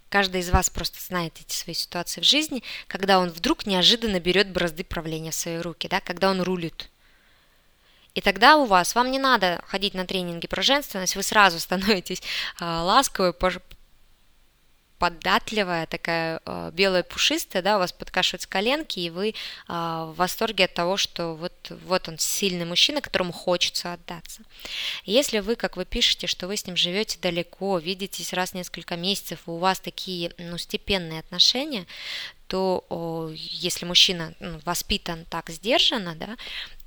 Каждый из вас просто знает эти свои ситуации в жизни, когда он вдруг неожиданно берет бразды правления в свои руки, да, когда он рулит. И тогда у вас, вам не надо ходить на тренинги про женственность, вы сразу становитесь э, ласковой, податливая, такая э, белая пушистая, да, у вас подкашиваются коленки, и вы э, в восторге от того, что вот, вот он сильный мужчина, которому хочется отдаться. Если вы, как вы пишете, что вы с ним живете далеко, видитесь раз в несколько месяцев, у вас такие ну, степенные отношения, то о, если мужчина ну, воспитан так сдержанно, да,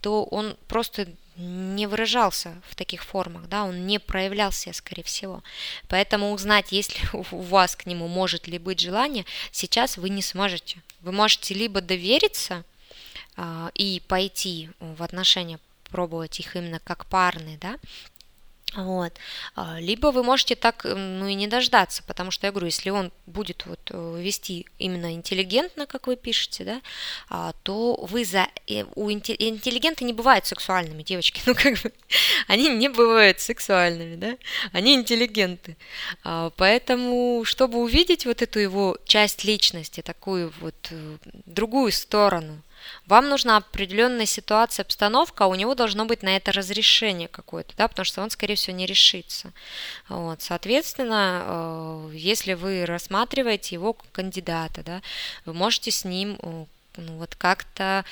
то он просто не выражался в таких формах, да, он не проявлялся, скорее всего. Поэтому узнать, есть ли у вас к нему может ли быть желание, сейчас вы не сможете. Вы можете либо довериться э, и пойти в отношения, пробовать их именно как парные, да, вот. А, либо вы можете так, ну и не дождаться, потому что я говорю, если он будет вот э, вести именно интеллигентно, как вы пишете, да, а, то вы за... У интеллигенты не бывают сексуальными, девочки, ну как бы, они не бывают сексуальными, да, они интеллигенты. А, поэтому, чтобы увидеть вот эту его часть личности, такую вот э, другую сторону, вам нужна определенная ситуация, обстановка, а у него должно быть на это разрешение какое-то, да, потому что он, скорее всего, не решится. Вот, соответственно, э, если вы рассматриваете его кандидата, да, вы можете с ним э, ну, вот как-то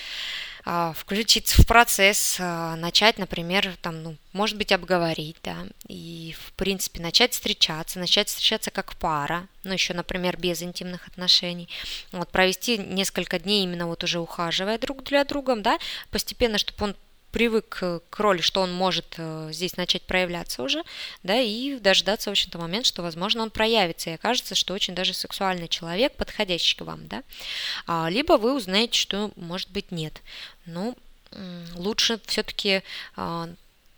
а, включиться в процесс, а, начать, например, там, ну, может быть, обговорить, да, и, в принципе, начать встречаться, начать встречаться как пара, ну, еще, например, без интимных отношений, вот, провести несколько дней именно вот уже ухаживая друг для друга, да, постепенно, чтобы он привык к роли, что он может э, здесь начать проявляться уже, да, и дождаться, в общем-то, момент, что, возможно, он проявится, и окажется, что очень даже сексуальный человек, подходящий к вам, да, а, либо вы узнаете, что, может быть, нет. Ну, лучше все-таки а,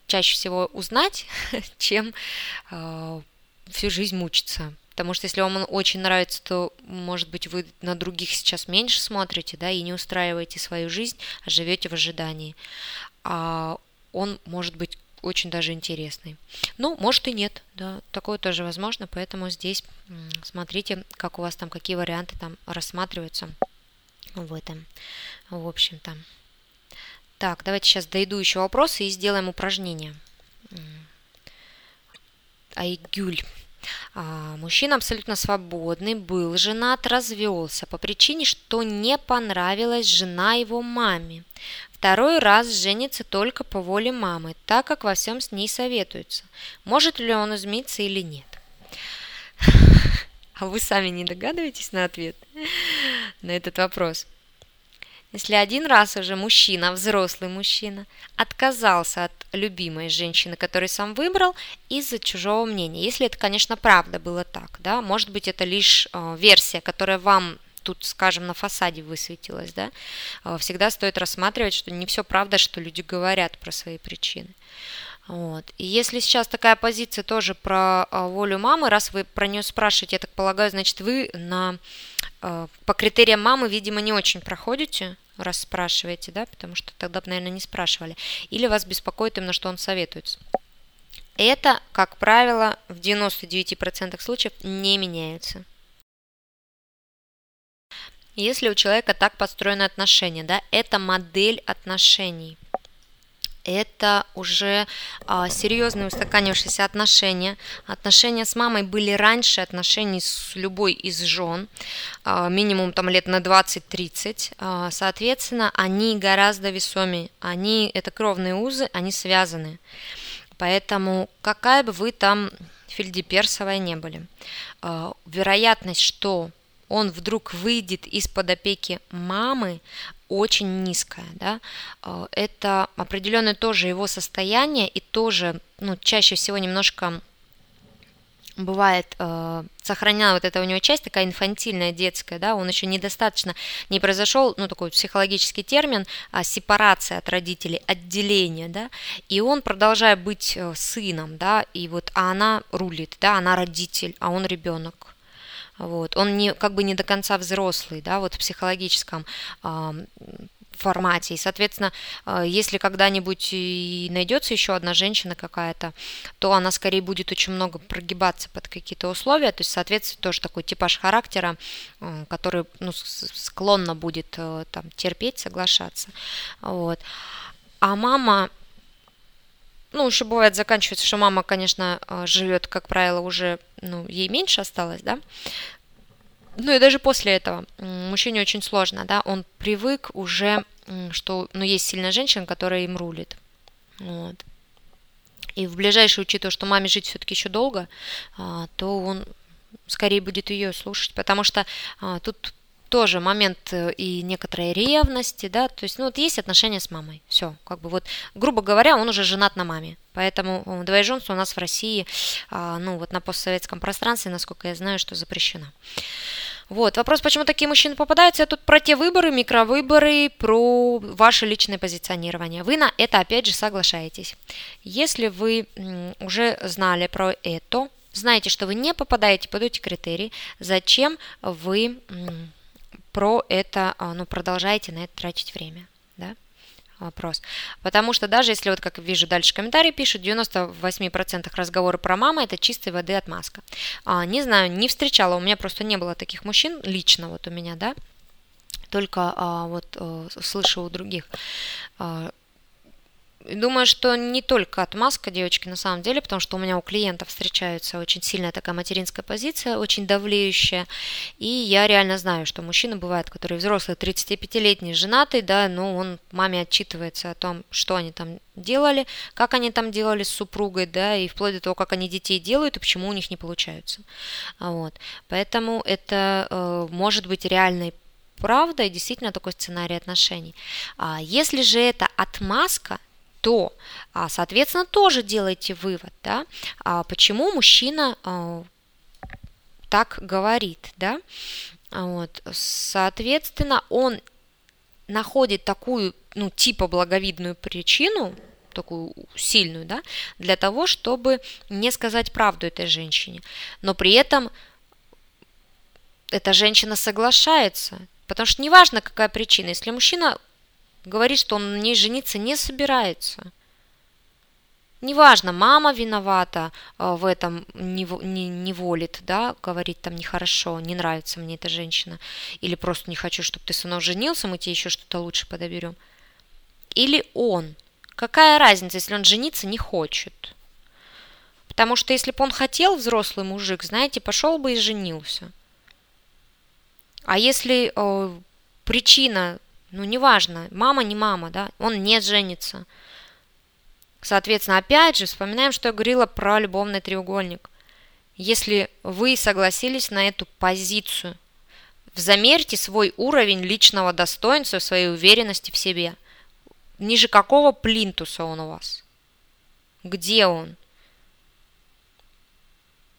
чаще всего узнать, чем а, всю жизнь мучиться. Потому что если вам он очень нравится, то, может быть, вы на других сейчас меньше смотрите, да, и не устраиваете свою жизнь, а живете в ожидании он может быть очень даже интересный. Ну, может и нет, да, такое тоже возможно, поэтому здесь смотрите, как у вас там, какие варианты там рассматриваются в этом, в общем-то. Так, давайте сейчас дойду еще вопросы и сделаем упражнение. Айгюль. А, мужчина абсолютно свободный, был женат, развелся по причине, что не понравилась жена его маме. Второй раз женится только по воле мамы, так как во всем с ней советуется. Может ли он измениться или нет? А вы сами не догадываетесь на ответ на этот вопрос? Если один раз уже мужчина, взрослый мужчина, отказался от любимой женщины, которую сам выбрал, из-за чужого мнения. Если это, конечно, правда было так, да, может быть, это лишь э, версия, которая вам тут, скажем, на фасаде высветилась, да, э, всегда стоит рассматривать, что не все правда, что люди говорят про свои причины. Вот. И если сейчас такая позиция тоже про э, волю мамы, раз вы про нее спрашиваете, я так полагаю, значит, вы на Э, по критериям мамы, видимо, не очень проходите, раз спрашиваете, да, потому что тогда наверное, не спрашивали. Или вас беспокоит именно, что он советуется. Это, как правило, в 99% случаев не меняется. Если у человека так построены отношения, да, это модель отношений – это уже а, серьезные устаканившиеся отношения. Отношения с мамой были раньше отношений с любой из жен, а, минимум там лет на 20-30. А, соответственно, они гораздо весомее. Они, это кровные узы, они связаны. Поэтому какая бы вы там фельдеперсовая не были, а, вероятность, что он вдруг выйдет из-под опеки мамы, очень низкая, да, э, это определенное тоже его состояние и тоже, ну, чаще всего немножко бывает, э, сохраняла вот эта у него часть такая инфантильная, детская, да, он еще недостаточно, не произошел, ну, такой психологический термин, а сепарация от родителей, отделение, да, и он, продолжая быть э, сыном, да, и вот, а она рулит, да, она родитель, а он ребенок, вот. Он не, как бы не до конца взрослый, да, вот в психологическом, э, формате. И, соответственно, э, если когда-нибудь и найдется еще одна женщина какая-то, то она скорее будет очень много прогибаться под какие-то условия, то есть, соответственно, тоже такой типаж характера, э, который ну, склонно будет э, там, терпеть, соглашаться. Вот. А мама, ну, еще бывает заканчивается, что мама, конечно, живет, как правило, уже, ну, ей меньше осталось, да, ну и даже после этого мужчине очень сложно, да, он привык уже, что, ну, есть сильная женщина, которая им рулит, вот. И в ближайшее, учитывая, что маме жить все-таки еще долго, а, то он скорее будет ее слушать, потому что а, тут тоже момент э, и некоторой ревности, да, то есть, ну, вот есть отношения с мамой, все, как бы вот, грубо говоря, он уже женат на маме, поэтому двоеженство у нас в России, а, ну, вот на постсоветском пространстве, насколько я знаю, что запрещено. Вот, вопрос, почему такие мужчины попадаются, тут про те выборы, микровыборы, про ваше личное позиционирование. Вы на это, опять же, соглашаетесь. Если вы уже знали про это, знаете, что вы не попадаете под эти критерии, зачем вы про это, а, ну, продолжаете на это тратить время, да? Вопрос. Потому что даже если, вот как вижу дальше комментарии пишут, в 98% разговоры про маму это чистой воды отмазка. А, не знаю, не встречала, у меня просто не было таких мужчин, лично вот у меня, да, только а, вот а, слышу у других. А, Думаю, что не только отмазка девочки на самом деле, потому что у меня у клиентов встречается очень сильная такая материнская позиция, очень давлеющая. И я реально знаю, что мужчины бывают, которые взрослые, 35-летний, женатый, да, но он маме отчитывается о том, что они там делали, как они там делали с супругой, да, и вплоть до того, как они детей делают и почему у них не получаются. Вот. Поэтому это э, может быть реальной правдой, действительно такой сценарий отношений. А если же это отмазка, то, а, соответственно, тоже делайте вывод, да, а, почему мужчина а, так говорит, да, вот, соответственно, он находит такую, ну, типа благовидную причину, такую сильную, да, для того, чтобы не сказать правду этой женщине. Но при этом эта женщина соглашается, потому что неважно, какая причина. Если мужчина говорит, что он на ней жениться не собирается. Неважно, мама виновата э, в этом, не, не, не волит, да, говорит там нехорошо, не нравится мне эта женщина, или просто не хочу, чтобы ты со мной женился, мы тебе еще что-то лучше подоберем. Или он. Какая разница, если он жениться не хочет? Потому что если бы он хотел, взрослый мужик, знаете, пошел бы и женился. А если э, причина ну, неважно, мама не мама, да, он не женится. Соответственно, опять же, вспоминаем, что я говорила про любовный треугольник. Если вы согласились на эту позицию, замерьте свой уровень личного достоинства, своей уверенности в себе. Ниже какого плинтуса он у вас? Где он?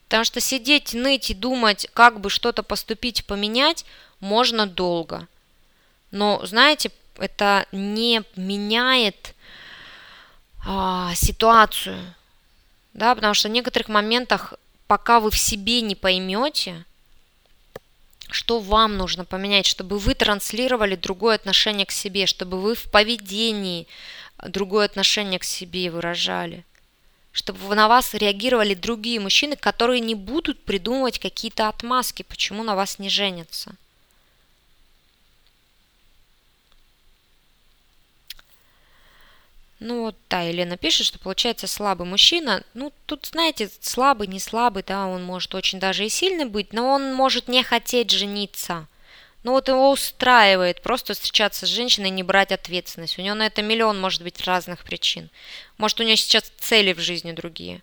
Потому что сидеть, ныть и думать, как бы что-то поступить, поменять, можно долго – но, знаете, это не меняет а, ситуацию, да, потому что в некоторых моментах, пока вы в себе не поймете, что вам нужно поменять, чтобы вы транслировали другое отношение к себе, чтобы вы в поведении другое отношение к себе выражали, чтобы на вас реагировали другие мужчины, которые не будут придумывать какие-то отмазки, почему на вас не женятся. Ну, вот, да, Елена пишет, что получается слабый мужчина. Ну, тут, знаете, слабый, не слабый, да, он может очень даже и сильный быть, но он может не хотеть жениться. Ну, вот его устраивает просто встречаться с женщиной и не брать ответственность. У него на это миллион, может быть, разных причин. Может, у него сейчас цели в жизни другие.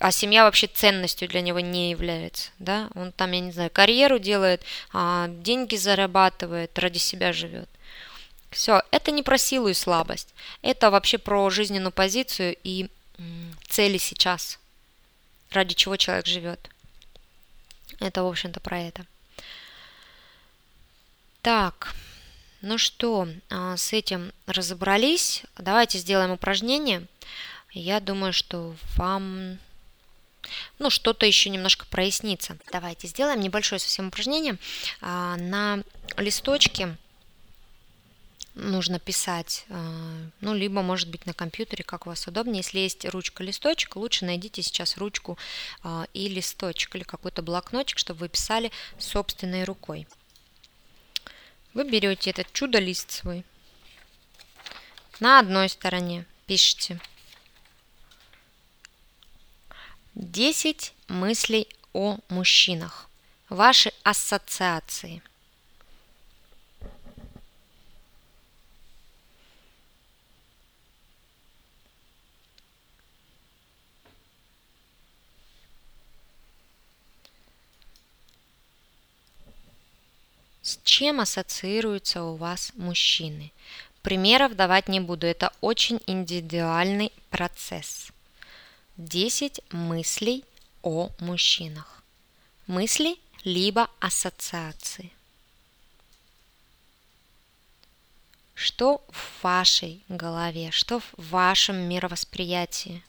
А семья вообще ценностью для него не является, да? Он там, я не знаю, карьеру делает, а деньги зарабатывает, ради себя живет. Все, это не про силу и слабость, это вообще про жизненную позицию и цели сейчас, ради чего человек живет. Это, в общем-то, про это. Так, ну что, а, с этим разобрались. Давайте сделаем упражнение. Я думаю, что вам ну, что-то еще немножко прояснится. Давайте сделаем небольшое совсем упражнение. А, на листочке нужно писать, ну, либо, может быть, на компьютере, как у вас удобнее. Если есть ручка-листочек, лучше найдите сейчас ручку и листочек, или какой-то блокнотик, чтобы вы писали собственной рукой. Вы берете этот чудо-лист свой. На одной стороне пишите 10 мыслей о мужчинах. Ваши ассоциации. С чем ассоциируются у вас мужчины? Примеров давать не буду, это очень индивидуальный процесс. 10 мыслей о мужчинах. Мысли либо ассоциации. Что в вашей голове, что в вашем мировосприятии?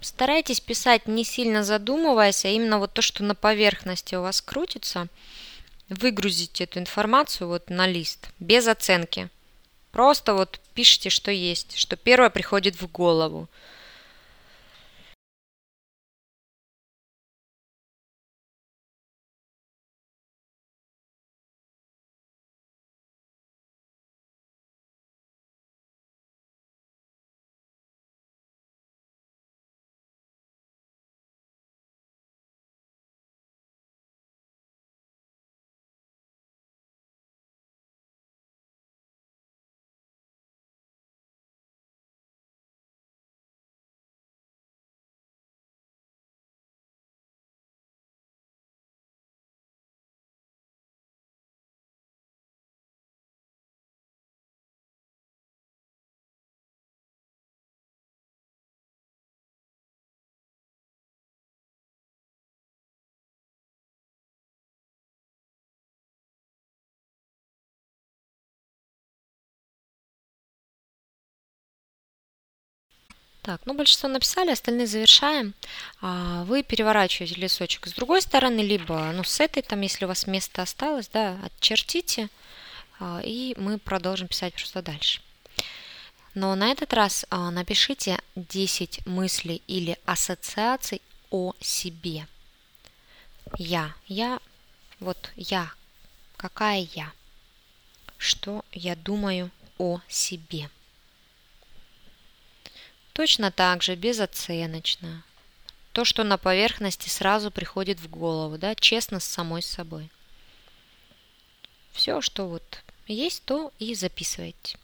Старайтесь писать не сильно задумываясь, а именно вот то, что на поверхности у вас крутится – выгрузить эту информацию вот на лист без оценки. Просто вот пишите, что есть, что первое приходит в голову. Так, ну большинство написали, остальные завершаем. А, вы переворачиваете листочек с другой стороны, либо ну, с этой, там, если у вас место осталось, да, отчертите, а, и мы продолжим писать просто дальше. Но на этот раз а, напишите 10 мыслей или ассоциаций о себе. Я, я, вот я, какая я, что я думаю о себе. Точно так же, безоценочно. То, что на поверхности сразу приходит в голову, да, честно с самой собой. Все, что вот есть, то и записывайте.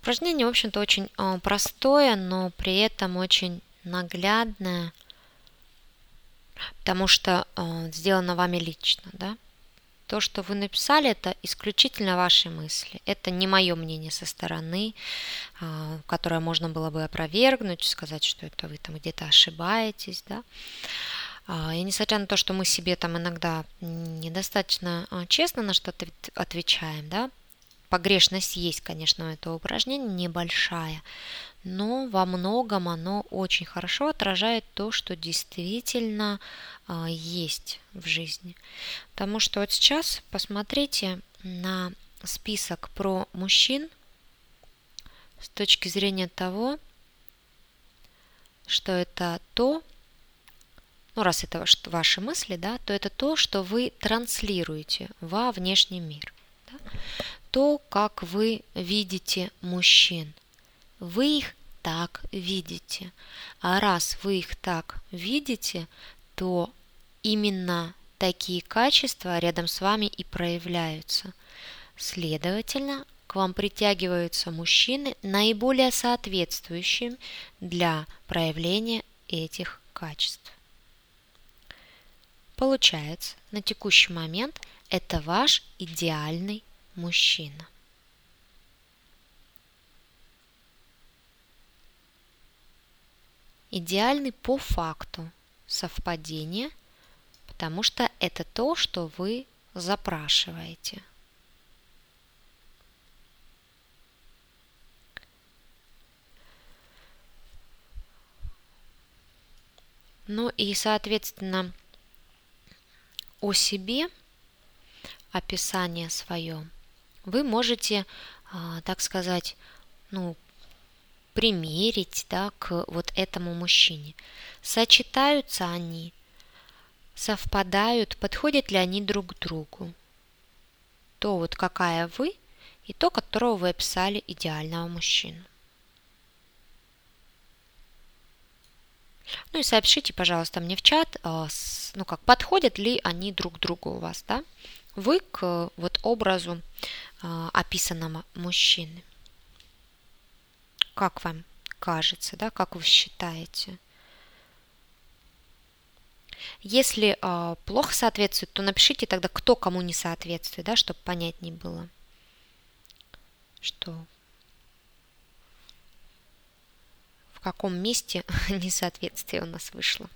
Упражнение, в общем-то, очень э, простое, но при этом очень наглядное, потому что э, сделано вами лично, да. То, что вы написали, это исключительно ваши мысли. Это не мое мнение со стороны, э, которое можно было бы опровергнуть, сказать, что это вы там где-то ошибаетесь, да. А, и несмотря на то, что мы себе там иногда недостаточно а, честно на что-то отвечаем, да, погрешность есть, конечно, у этого упражнения небольшая, но во многом оно очень хорошо отражает то, что действительно а, есть в жизни. Потому что вот сейчас посмотрите на список про мужчин с точки зрения того, что это то, ну раз это ваши мысли, да, то это то, что вы транслируете во внешний мир. Да? То, как вы видите мужчин. Вы их так видите. А раз вы их так видите, то именно такие качества рядом с вами и проявляются. Следовательно, к вам притягиваются мужчины, наиболее соответствующие для проявления этих качеств. Получается, на текущий момент это ваш идеальный мужчина. Идеальный по факту совпадения, потому что это то, что вы запрашиваете. Ну и, соответственно, о себе, описание свое, вы можете, а, так сказать, ну, примерить да, к вот этому мужчине. Сочетаются они, совпадают, подходят ли они друг к другу. То вот какая вы и то, которого вы описали идеального мужчину. Ну и сообщите, пожалуйста, мне в чат, а, ну как, подходят ли они друг другу у вас, да? Вы к вот образу а, описанного мужчины. Как вам кажется, да, как вы считаете? Если э, плохо соответствует, то напишите тогда, кто кому не соответствует, да, чтобы понятнее было, что в каком месте несоответствие у нас вышло.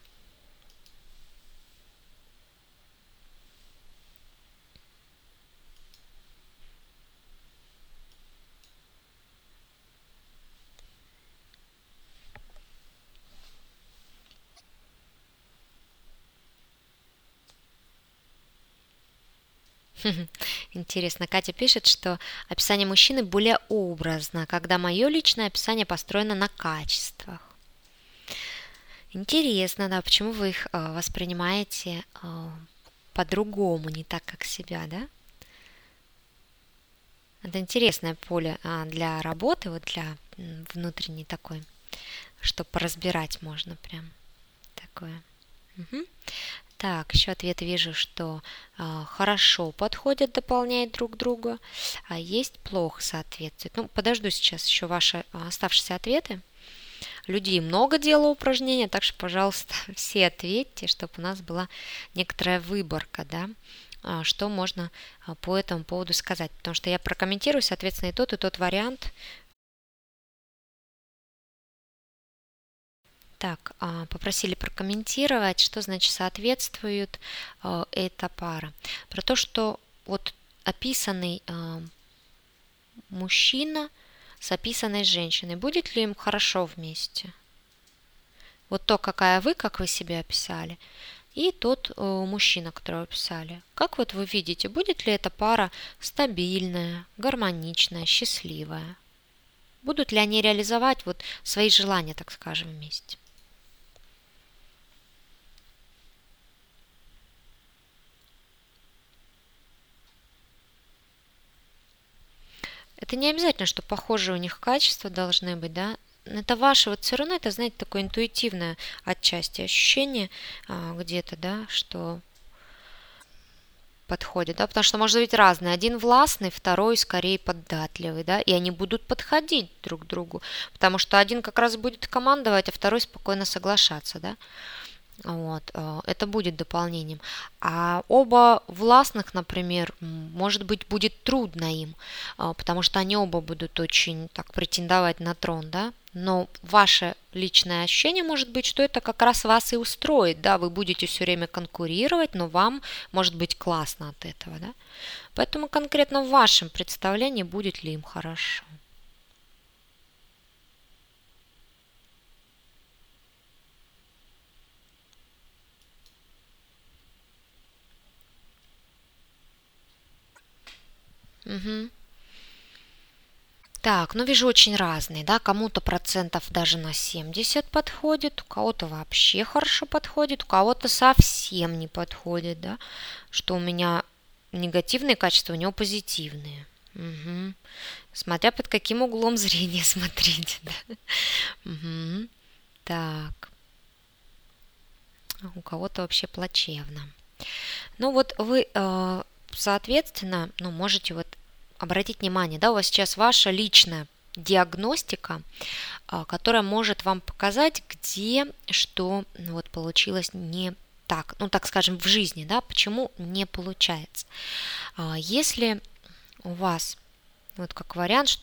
Интересно, Катя пишет, что описание мужчины более образно, когда мое личное описание построено на качествах. Интересно, да, почему вы их э, воспринимаете э, по-другому, не так, как себя, да? Это интересное поле а, для работы, вот для внутренней такой, чтобы поразбирать можно прям такое. Угу. Так, еще ответ вижу, что э, хорошо подходят, дополняют друг друга, а есть плохо соответствует. Ну, подожду сейчас еще ваши оставшиеся ответы. Людей много дело упражнения, так что, пожалуйста, все ответьте, чтобы у нас была некоторая выборка, да, что можно по этому поводу сказать. Потому что я прокомментирую, соответственно, и тот, и тот вариант Так, а, попросили прокомментировать, что значит соответствует а, эта пара. Про то, что вот описанный а, мужчина с описанной женщиной, будет ли им хорошо вместе? Вот то, какая вы, как вы себя описали, и тот мужчина, которого описали. Как вот вы видите, будет ли эта пара стабильная, гармоничная, счастливая? Будут ли они реализовать вот свои желания, так скажем, вместе? Это не обязательно, что похожие у них качества должны быть, да. Это ваше, вот все равно это, знаете, такое интуитивное отчасти ощущение а, где-то, да, что подходит, да, потому что может быть разные. Один властный, второй скорее податливый, да, и они будут подходить друг к другу, потому что один как раз будет командовать, а второй спокойно соглашаться, да. Вот, э, это будет дополнением. А оба властных, например, может быть, будет трудно им, э, потому что они оба будут очень так претендовать на трон, да, но ваше личное ощущение может быть, что это как раз вас и устроит, да, вы будете все время конкурировать, но вам может быть классно от этого, да. Поэтому конкретно в вашем представлении будет ли им хорошо. Угу. Так, ну вижу очень разные, да, кому-то процентов даже на 70 подходит, у кого-то вообще хорошо подходит, у кого-то совсем не подходит, да, что у меня негативные качества, у него позитивные. Угу. Смотря под каким углом зрения смотреть, да. Угу. Так. У кого-то вообще плачевно. Ну вот вы э, соответственно, ну, можете вот обратить внимание, да, у вас сейчас ваша личная диагностика, а, которая может вам показать, где что ну, вот получилось не так, ну так скажем, в жизни, да, почему не получается. А, если у вас, вот как вариант,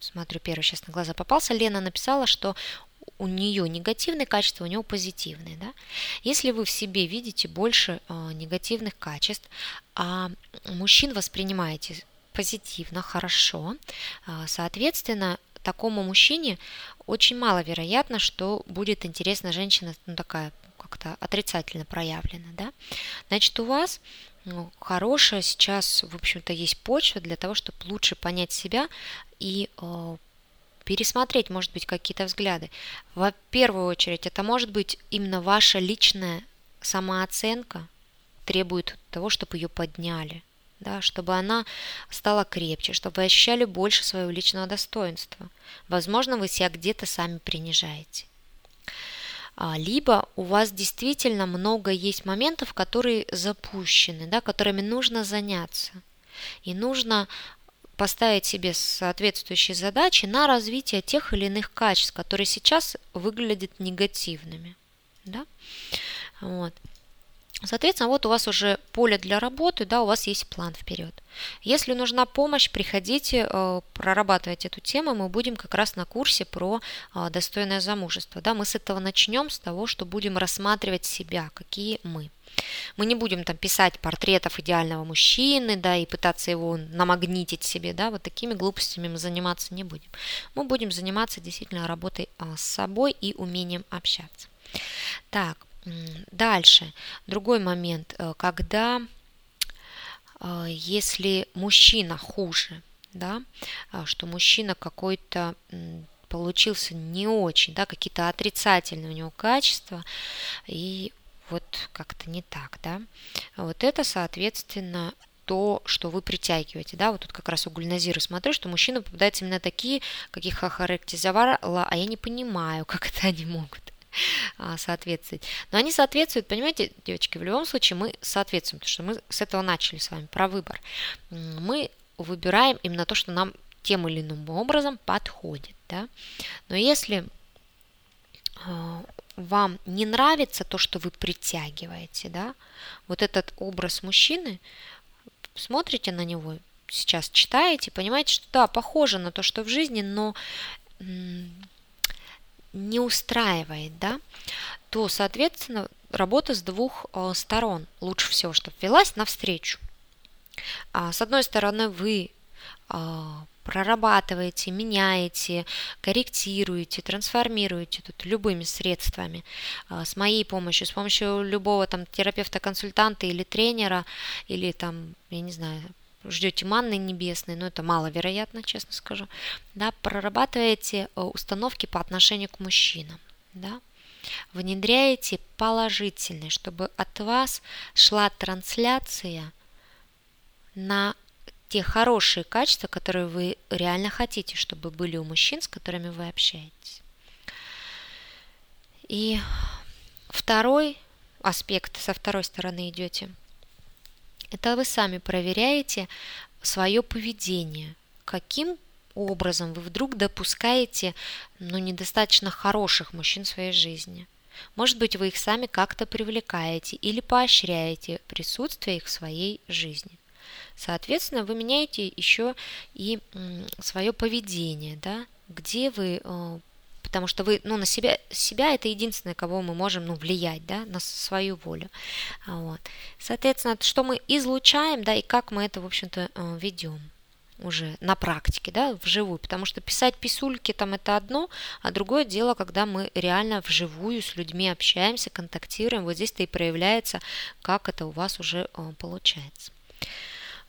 смотрю, первый сейчас на глаза попался, Лена написала, что у нее негативные качества, у него позитивные. Да? Если вы в себе видите больше э, негативных качеств, а мужчин воспринимаете позитивно, хорошо, э, соответственно, такому мужчине очень маловероятно, что будет интересна женщина ну, такая как-то отрицательно проявлена. Да? Значит, у вас ну, хорошая сейчас, в общем-то, есть почва для того, чтобы лучше понять себя и э, пересмотреть, может быть, какие-то взгляды. Во первую очередь, это может быть именно ваша личная самооценка требует того, чтобы ее подняли, да, чтобы она стала крепче, чтобы вы ощущали больше своего личного достоинства. Возможно, вы себя где-то сами принижаете. А, либо у вас действительно много есть моментов, которые запущены, да, которыми нужно заняться. И нужно поставить себе соответствующие задачи на развитие тех или иных качеств, которые сейчас выглядят негативными. Да? Вот. Соответственно, вот у вас уже поле для работы, да, у вас есть план вперед. Если нужна помощь, приходите, э, прорабатывать эту тему. Мы будем как раз на курсе про э, достойное замужество. Да, мы с этого начнем, с того, что будем рассматривать себя, какие мы. Мы не будем там писать портретов идеального мужчины, да, и пытаться его намагнитить себе, да, вот такими глупостями мы заниматься не будем. Мы будем заниматься действительно работой а, с собой и умением общаться. Так, дальше. Другой момент, э, когда э, если мужчина хуже, да, а, что мужчина какой-то получился не очень, да, какие-то отрицательные у него качества, и вот как-то не так, да. Вот это, соответственно, то, что вы притягиваете, да, вот тут как раз у Гульназира смотрю, что мужчины попадаются именно такие, каких охарактеризовала, а я не понимаю, как это они могут соответствовать. Но они соответствуют, понимаете, девочки, в любом случае мы соответствуем, потому что мы с этого начали с вами, про выбор. Мы выбираем именно то, что нам тем или иным образом подходит, да. Но если а, вам не нравится то, что вы притягиваете, да, вот этот образ мужчины, смотрите на него, сейчас читаете, понимаете, что да, похоже на то, что в жизни, но не устраивает, да, то, соответственно, работа с двух э, сторон лучше всего, чтобы велась навстречу. А, с одной стороны, вы а, прорабатываете, меняете, корректируете, трансформируете тут любыми средствами, а, с моей помощью, с помощью любого там терапевта, консультанта или тренера, или там, я не знаю, ждете манны небесной, но это маловероятно, честно скажу, да, прорабатываете э, установки по отношению к мужчинам, да, внедряете положительные, чтобы от вас шла трансляция на те хорошие качества, которые вы реально хотите, чтобы были у мужчин, с которыми вы общаетесь. И второй аспект, со второй стороны идете, это вы сами проверяете свое поведение, каким образом вы вдруг допускаете ну, недостаточно хороших мужчин в своей жизни – Может быть, вы их сами как-то привлекаете или поощряете присутствие их в своей жизни. Соответственно, вы меняете еще и свое поведение, да, где вы э, потому что вы, ну, на себя, себя это единственное, кого мы можем, ну, влиять, да, на свою волю. Вот. Соответственно, что мы излучаем, да, и как мы это, в общем-то, э, ведем уже на практике, да, вживую, потому что писать писульки там это одно, а другое дело, когда мы реально вживую с людьми общаемся, контактируем, вот здесь-то и проявляется, как это у вас уже э, получается.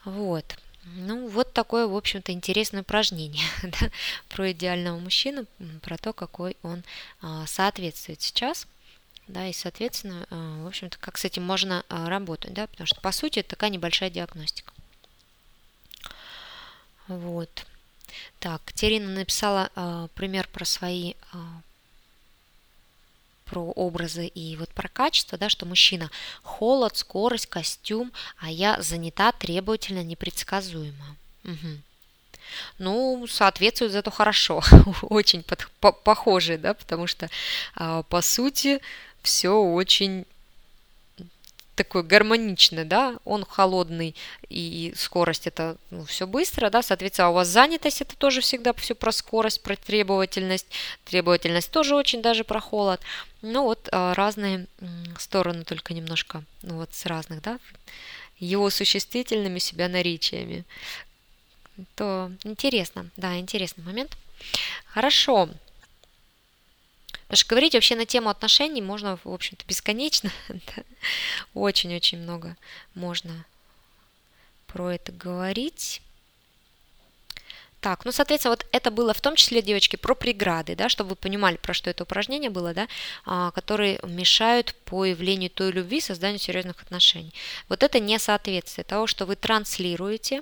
Вот. Ну, вот такое, в общем-то, интересное упражнение да, про идеального мужчину, про то, какой он а, соответствует сейчас. Да, и, соответственно, а, в общем-то, как с этим можно а, работать, да, потому что, по сути, это такая небольшая диагностика. Вот. Так, Терина написала пример про свои про образы и вот про качество, да, что мужчина холод, скорость, костюм, а я занята, требовательно, непредсказуема. Угу. Ну, соответствует зато хорошо, очень под, по, похожие, да, потому что а, по сути все очень такой гармоничный, да, он холодный и скорость это ну, все быстро, да, соответственно, а у вас занятость это тоже всегда все про скорость, про требовательность, требовательность тоже очень даже про холод, ну вот а, разные стороны только немножко, ну вот с разных, да, его существительными себя наречиями, то интересно, да, интересный момент. Хорошо, Потому что говорить вообще на тему отношений можно, в общем-то, бесконечно. Очень-очень много можно про это говорить. Так, ну, соответственно, вот это было в том числе, девочки, про преграды, да, чтобы вы понимали, про что это упражнение было, да, а, которые мешают появлению той любви, созданию серьезных отношений. Вот это несоответствие того, что вы транслируете,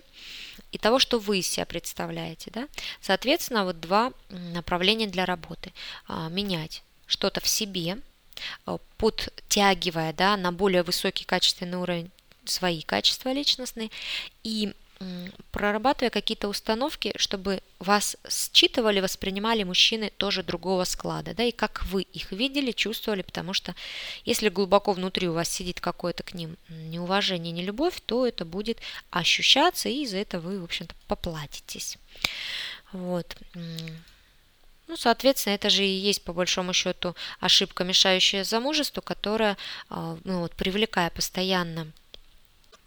и того, что вы из себя представляете. Да? Соответственно, вот два направления для работы. А, менять что-то в себе, а, подтягивая да, на более высокий качественный уровень свои качества личностные и прорабатывая какие-то установки, чтобы вас считывали, воспринимали мужчины тоже другого склада, да, и как вы их видели, чувствовали, потому что если глубоко внутри у вас сидит какое-то к ним неуважение, не любовь, то это будет ощущаться, и за это вы, в общем-то, поплатитесь. Вот. Ну, соответственно, это же и есть, по большому счету, ошибка, мешающая замужеству, которая, а, ну, вот, привлекая постоянно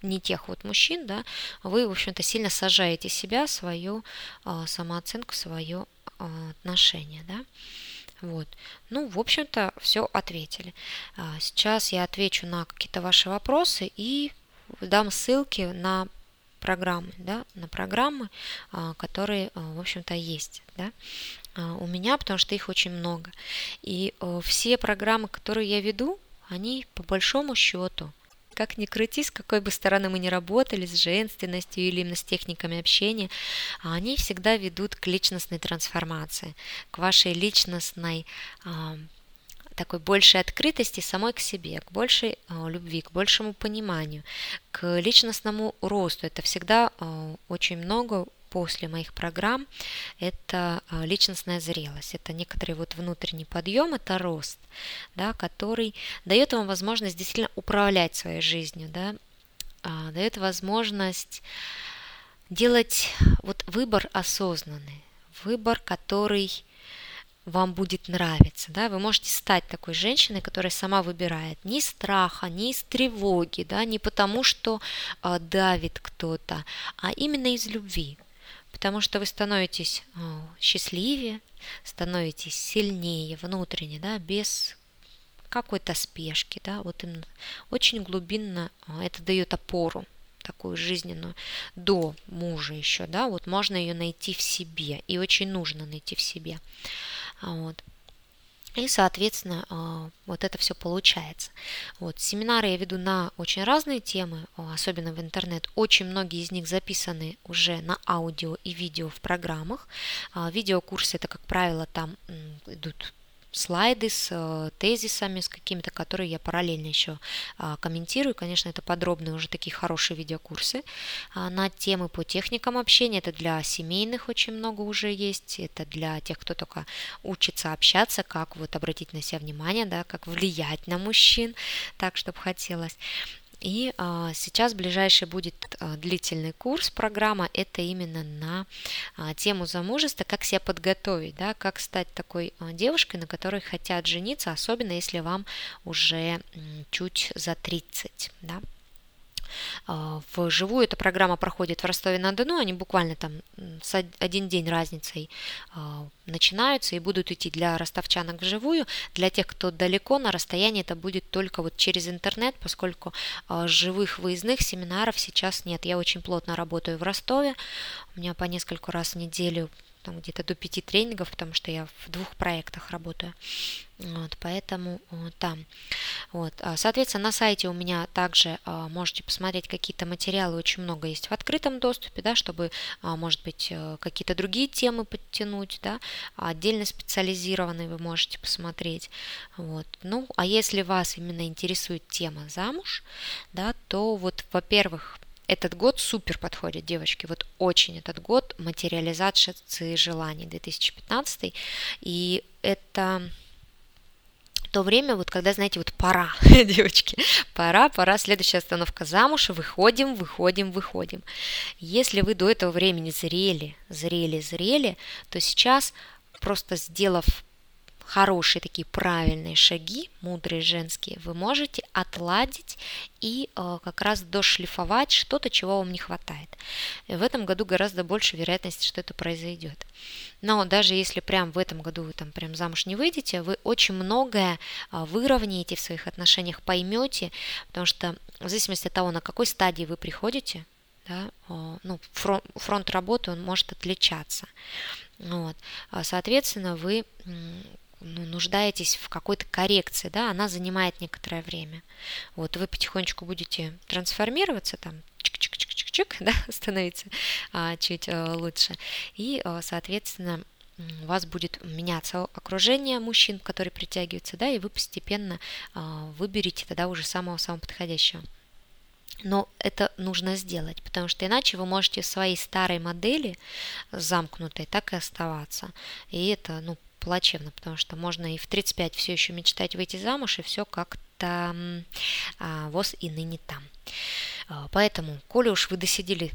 не тех вот мужчин, да, вы, в общем-то, сильно сажаете себя, свою э, самооценку, свое э, отношение, да. Вот. Ну, в общем-то, все ответили. А, сейчас я отвечу на какие-то ваши вопросы и дам ссылки на программы, да, на программы, которые, в общем-то, есть, да, у меня, потому что их очень много. И все программы, которые я веду, они по большому счету как ни крути, с какой бы стороны мы ни работали, с женственностью или именно с техниками общения, они всегда ведут к личностной трансформации, к вашей личностной такой большей открытости самой к себе, к большей любви, к большему пониманию, к личностному росту. Это всегда очень много после моих программ, это а, личностная зрелость, это некоторый вот внутренний подъем, это рост, да, который дает вам возможность действительно управлять своей жизнью, да, а, дает возможность делать вот выбор осознанный, выбор, который вам будет нравиться, да, вы можете стать такой женщиной, которая сама выбирает ни страха, ни из тревоги, да, не потому что э, давит кто-то, а именно из любви, потому что вы становитесь а, счастливее, становитесь сильнее внутренне, да, без какой-то спешки, да, вот именно очень глубинно а, это дает опору такую жизненную до мужа еще, да, вот можно ее найти в себе и очень нужно найти в себе, вот. И, соответственно, а, вот это все получается. Вот, семинары я веду на очень разные темы, особенно в интернет. Очень многие из них записаны уже на аудио и видео в программах. А, видеокурсы, это, как правило, там идут слайды с э, тезисами, с какими-то, которые я параллельно еще а, комментирую. Конечно, это подробные уже такие хорошие видеокурсы а, на темы по техникам общения. Это для семейных очень много уже есть. Это для тех, кто только учится общаться, как вот обратить на себя внимание, да, как влиять на мужчин, так, чтобы хотелось. И а, сейчас ближайший будет а, длительный курс, программа, это именно на а, тему замужества, как себя подготовить, да, как стать такой девушкой, на которой хотят жениться, особенно если вам уже чуть за 30, да. А, вживую эта программа проходит в Ростове-на-Дону, они буквально там с один день разницей а, начинаются и будут идти для ростовчанок вживую. Для тех, кто далеко на расстоянии, это будет только вот через интернет, поскольку а, живых выездных семинаров сейчас нет. Я очень плотно работаю в Ростове, у меня по нескольку раз в неделю там где-то до пяти тренингов, потому что я в двух проектах работаю. Вот, поэтому там. Вот. А, соответственно, на сайте у меня также а, можете посмотреть какие-то материалы, очень много есть в открытом доступе, да, чтобы, а, может быть, э, какие-то другие темы подтянуть, да, отдельно специализированные вы можете посмотреть. Вот. Ну, а если вас именно интересует тема замуж, да, то вот, во-первых, этот год супер подходит, девочки, вот очень этот год материализации желаний 2015, и это то время, вот когда, знаете, вот пора, девочки, пора, пора, следующая остановка замуж, выходим, выходим, выходим. Если вы до этого времени зрели, зрели, зрели, то сейчас просто сделав хорошие такие правильные шаги, мудрые женские, вы можете отладить и э, как раз дошлифовать что-то, чего вам не хватает. И в этом году гораздо больше вероятности, что это произойдет. Но даже если прям в этом году вы там прям замуж не выйдете, вы очень многое э, выровняете в своих отношениях, поймете, потому что в зависимости от того, на какой стадии вы приходите, да, э, ну, фронт, фронт работы он может отличаться. Вот. А, соответственно, вы ну, нуждаетесь в какой-то коррекции, да, она занимает некоторое время. Вот вы потихонечку будете трансформироваться, там, чик-чик-чик-чик-чик, да, становиться а, чуть а, лучше. И, а, соответственно, у вас будет меняться окружение мужчин, которые притягиваются, да, и вы постепенно а, выберете тогда уже самого-самого подходящего. Но это нужно сделать, потому что иначе вы можете в своей старой модели замкнутой так и оставаться. И это, ну, плачевно, потому что можно и в 35 все еще мечтать выйти замуж, и все как-то а, воз и ныне там. А, поэтому, коли уж вы досидели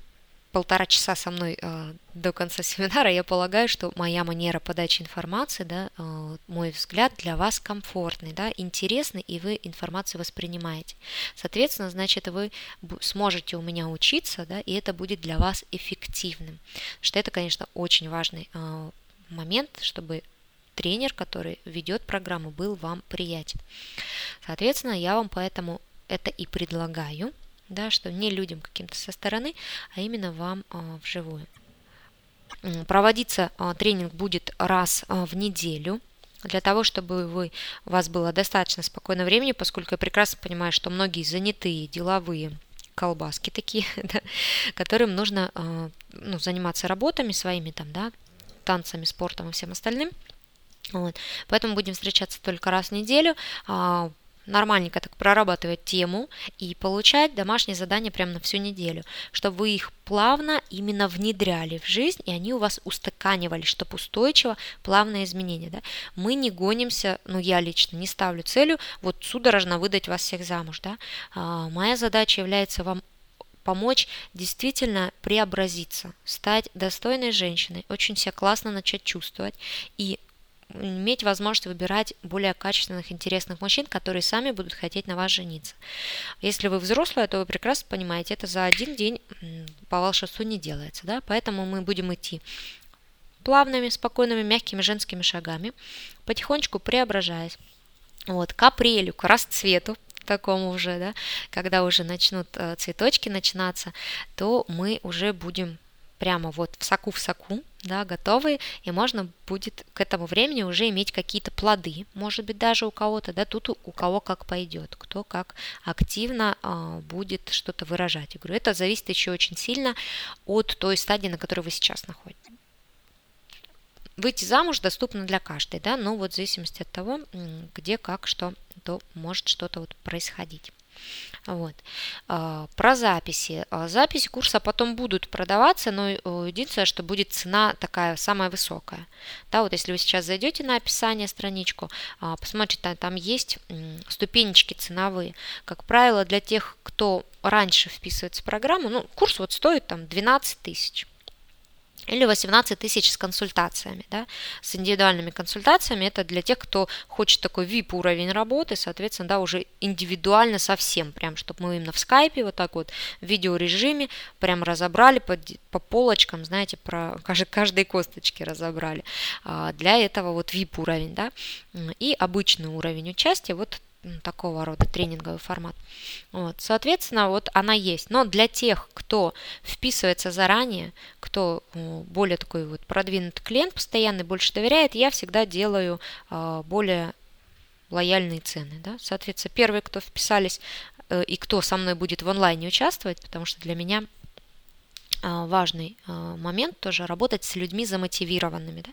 полтора часа со мной э, до конца семинара, я полагаю, что моя манера подачи информации, да, э, мой взгляд для вас комфортный, да, интересный, и вы информацию воспринимаете. Соответственно, значит, вы сможете у меня учиться, да, и это будет для вас эффективным. Что это, конечно, очень важный э, момент, чтобы тренер, который ведет программу, был вам приятен. Соответственно, я вам поэтому это и предлагаю, да, что не людям каким-то со стороны, а именно вам а, вживую. Проводиться а, тренинг будет раз а, в неделю, для того, чтобы вы, у вас было достаточно спокойно времени, поскольку я прекрасно понимаю, что многие занятые, деловые, колбаски такие, да, которым нужно ну, заниматься работами своими, там, да, танцами, спортом и всем остальным – вот. Поэтому будем встречаться только раз в неделю, а, нормальненько так прорабатывать тему и получать домашние задания прямо на всю неделю, чтобы вы их плавно именно внедряли в жизнь, и они у вас устаканивались, чтобы устойчиво, плавное изменение. Да? Мы не гонимся, ну я лично не ставлю целью вот судорожно выдать вас всех замуж. Да? А, моя задача является вам помочь действительно преобразиться, стать достойной женщиной, очень себя классно начать чувствовать и иметь возможность выбирать более качественных, интересных мужчин, которые сами будут хотеть на вас жениться. Если вы взрослая, то вы прекрасно понимаете, это за один день по волшебству не делается, да, поэтому мы будем идти плавными, спокойными, мягкими женскими шагами, потихонечку преображаясь. Вот, к апрелю, к расцвету, такому уже, да, когда уже начнут э, цветочки начинаться, то мы уже будем прямо вот в соку в соку, да, готовые, и можно будет к этому времени уже иметь какие-то плоды, может быть, даже у кого-то, да, тут у, кого как пойдет, кто как активно а, будет что-то выражать. Я говорю, это зависит еще очень сильно от той стадии, на которой вы сейчас находитесь. выйти замуж доступно для каждой, да, но вот в зависимости от того, где, как, что, то может что-то вот происходить. Вот. А, про записи. А, записи курса потом будут продаваться, но единственное, что будет цена такая самая высокая. Да, вот если вы сейчас зайдете на описание страничку, а, посмотрите, там есть ступенечки ценовые. Как правило, для тех, кто раньше вписывается в программу, ну, курс вот стоит там 12 тысяч или 18 тысяч с консультациями, да, с индивидуальными консультациями. Это для тех, кто хочет такой VIP уровень работы, соответственно, да, уже индивидуально совсем, прям, чтобы мы именно в скайпе вот так вот в видеорежиме прям разобрали по, по полочкам, знаете, про каждой, каждой косточки разобрали. А для этого вот VIP уровень, да, и обычный уровень участия, вот такого рода тренинговый формат. Вот, соответственно, вот она есть. Но для тех, кто вписывается заранее, кто более такой вот продвинутый клиент, постоянный, больше доверяет, я всегда делаю а, более лояльные цены. Да? Соответственно, первые, кто вписались э, и кто со мной будет в онлайне участвовать, потому что для меня важный а, момент тоже работать с людьми замотивированными, да?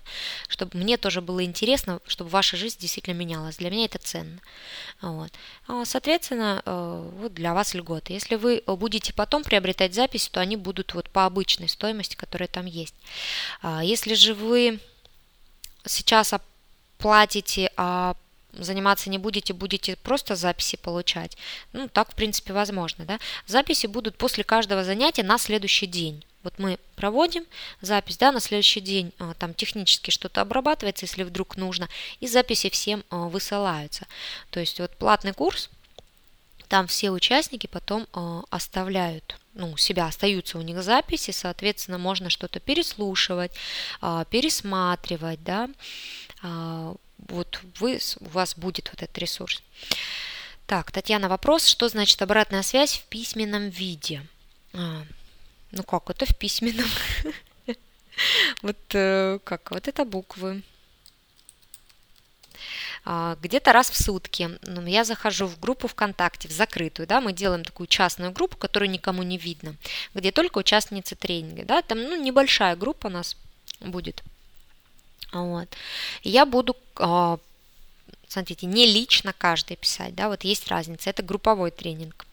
чтобы мне тоже было интересно, чтобы ваша жизнь действительно менялась. Для меня это ценно. Вот. А, соответственно, вот для вас льготы. Если вы будете потом приобретать запись, то они будут вот по обычной стоимости, которая там есть. Если же вы сейчас оплатите, а заниматься не будете, будете просто записи получать. Ну, так, в принципе, возможно. Да? Записи будут после каждого занятия на следующий день. Вот мы проводим запись, да, на следующий день а, там технически что-то обрабатывается, если вдруг нужно, и записи всем а, высылаются. То есть вот платный курс, там все участники потом а, оставляют ну, себя остаются у них записи, соответственно, можно что-то переслушивать, пересматривать, да, вот вы, у вас будет вот этот ресурс. Так, Татьяна, вопрос, что значит обратная связь в письменном виде? А, ну как это в письменном? Вот э, как, вот это буквы. А, где-то раз в сутки ну, я захожу в группу ВКонтакте, в закрытую, да, мы делаем такую частную группу, которую никому не видно, где только участницы тренинга, да, там, ну, небольшая группа у нас будет. Вот. я буду а, смотрите, не лично каждый писать, да, вот есть разница, это групповой тренинг.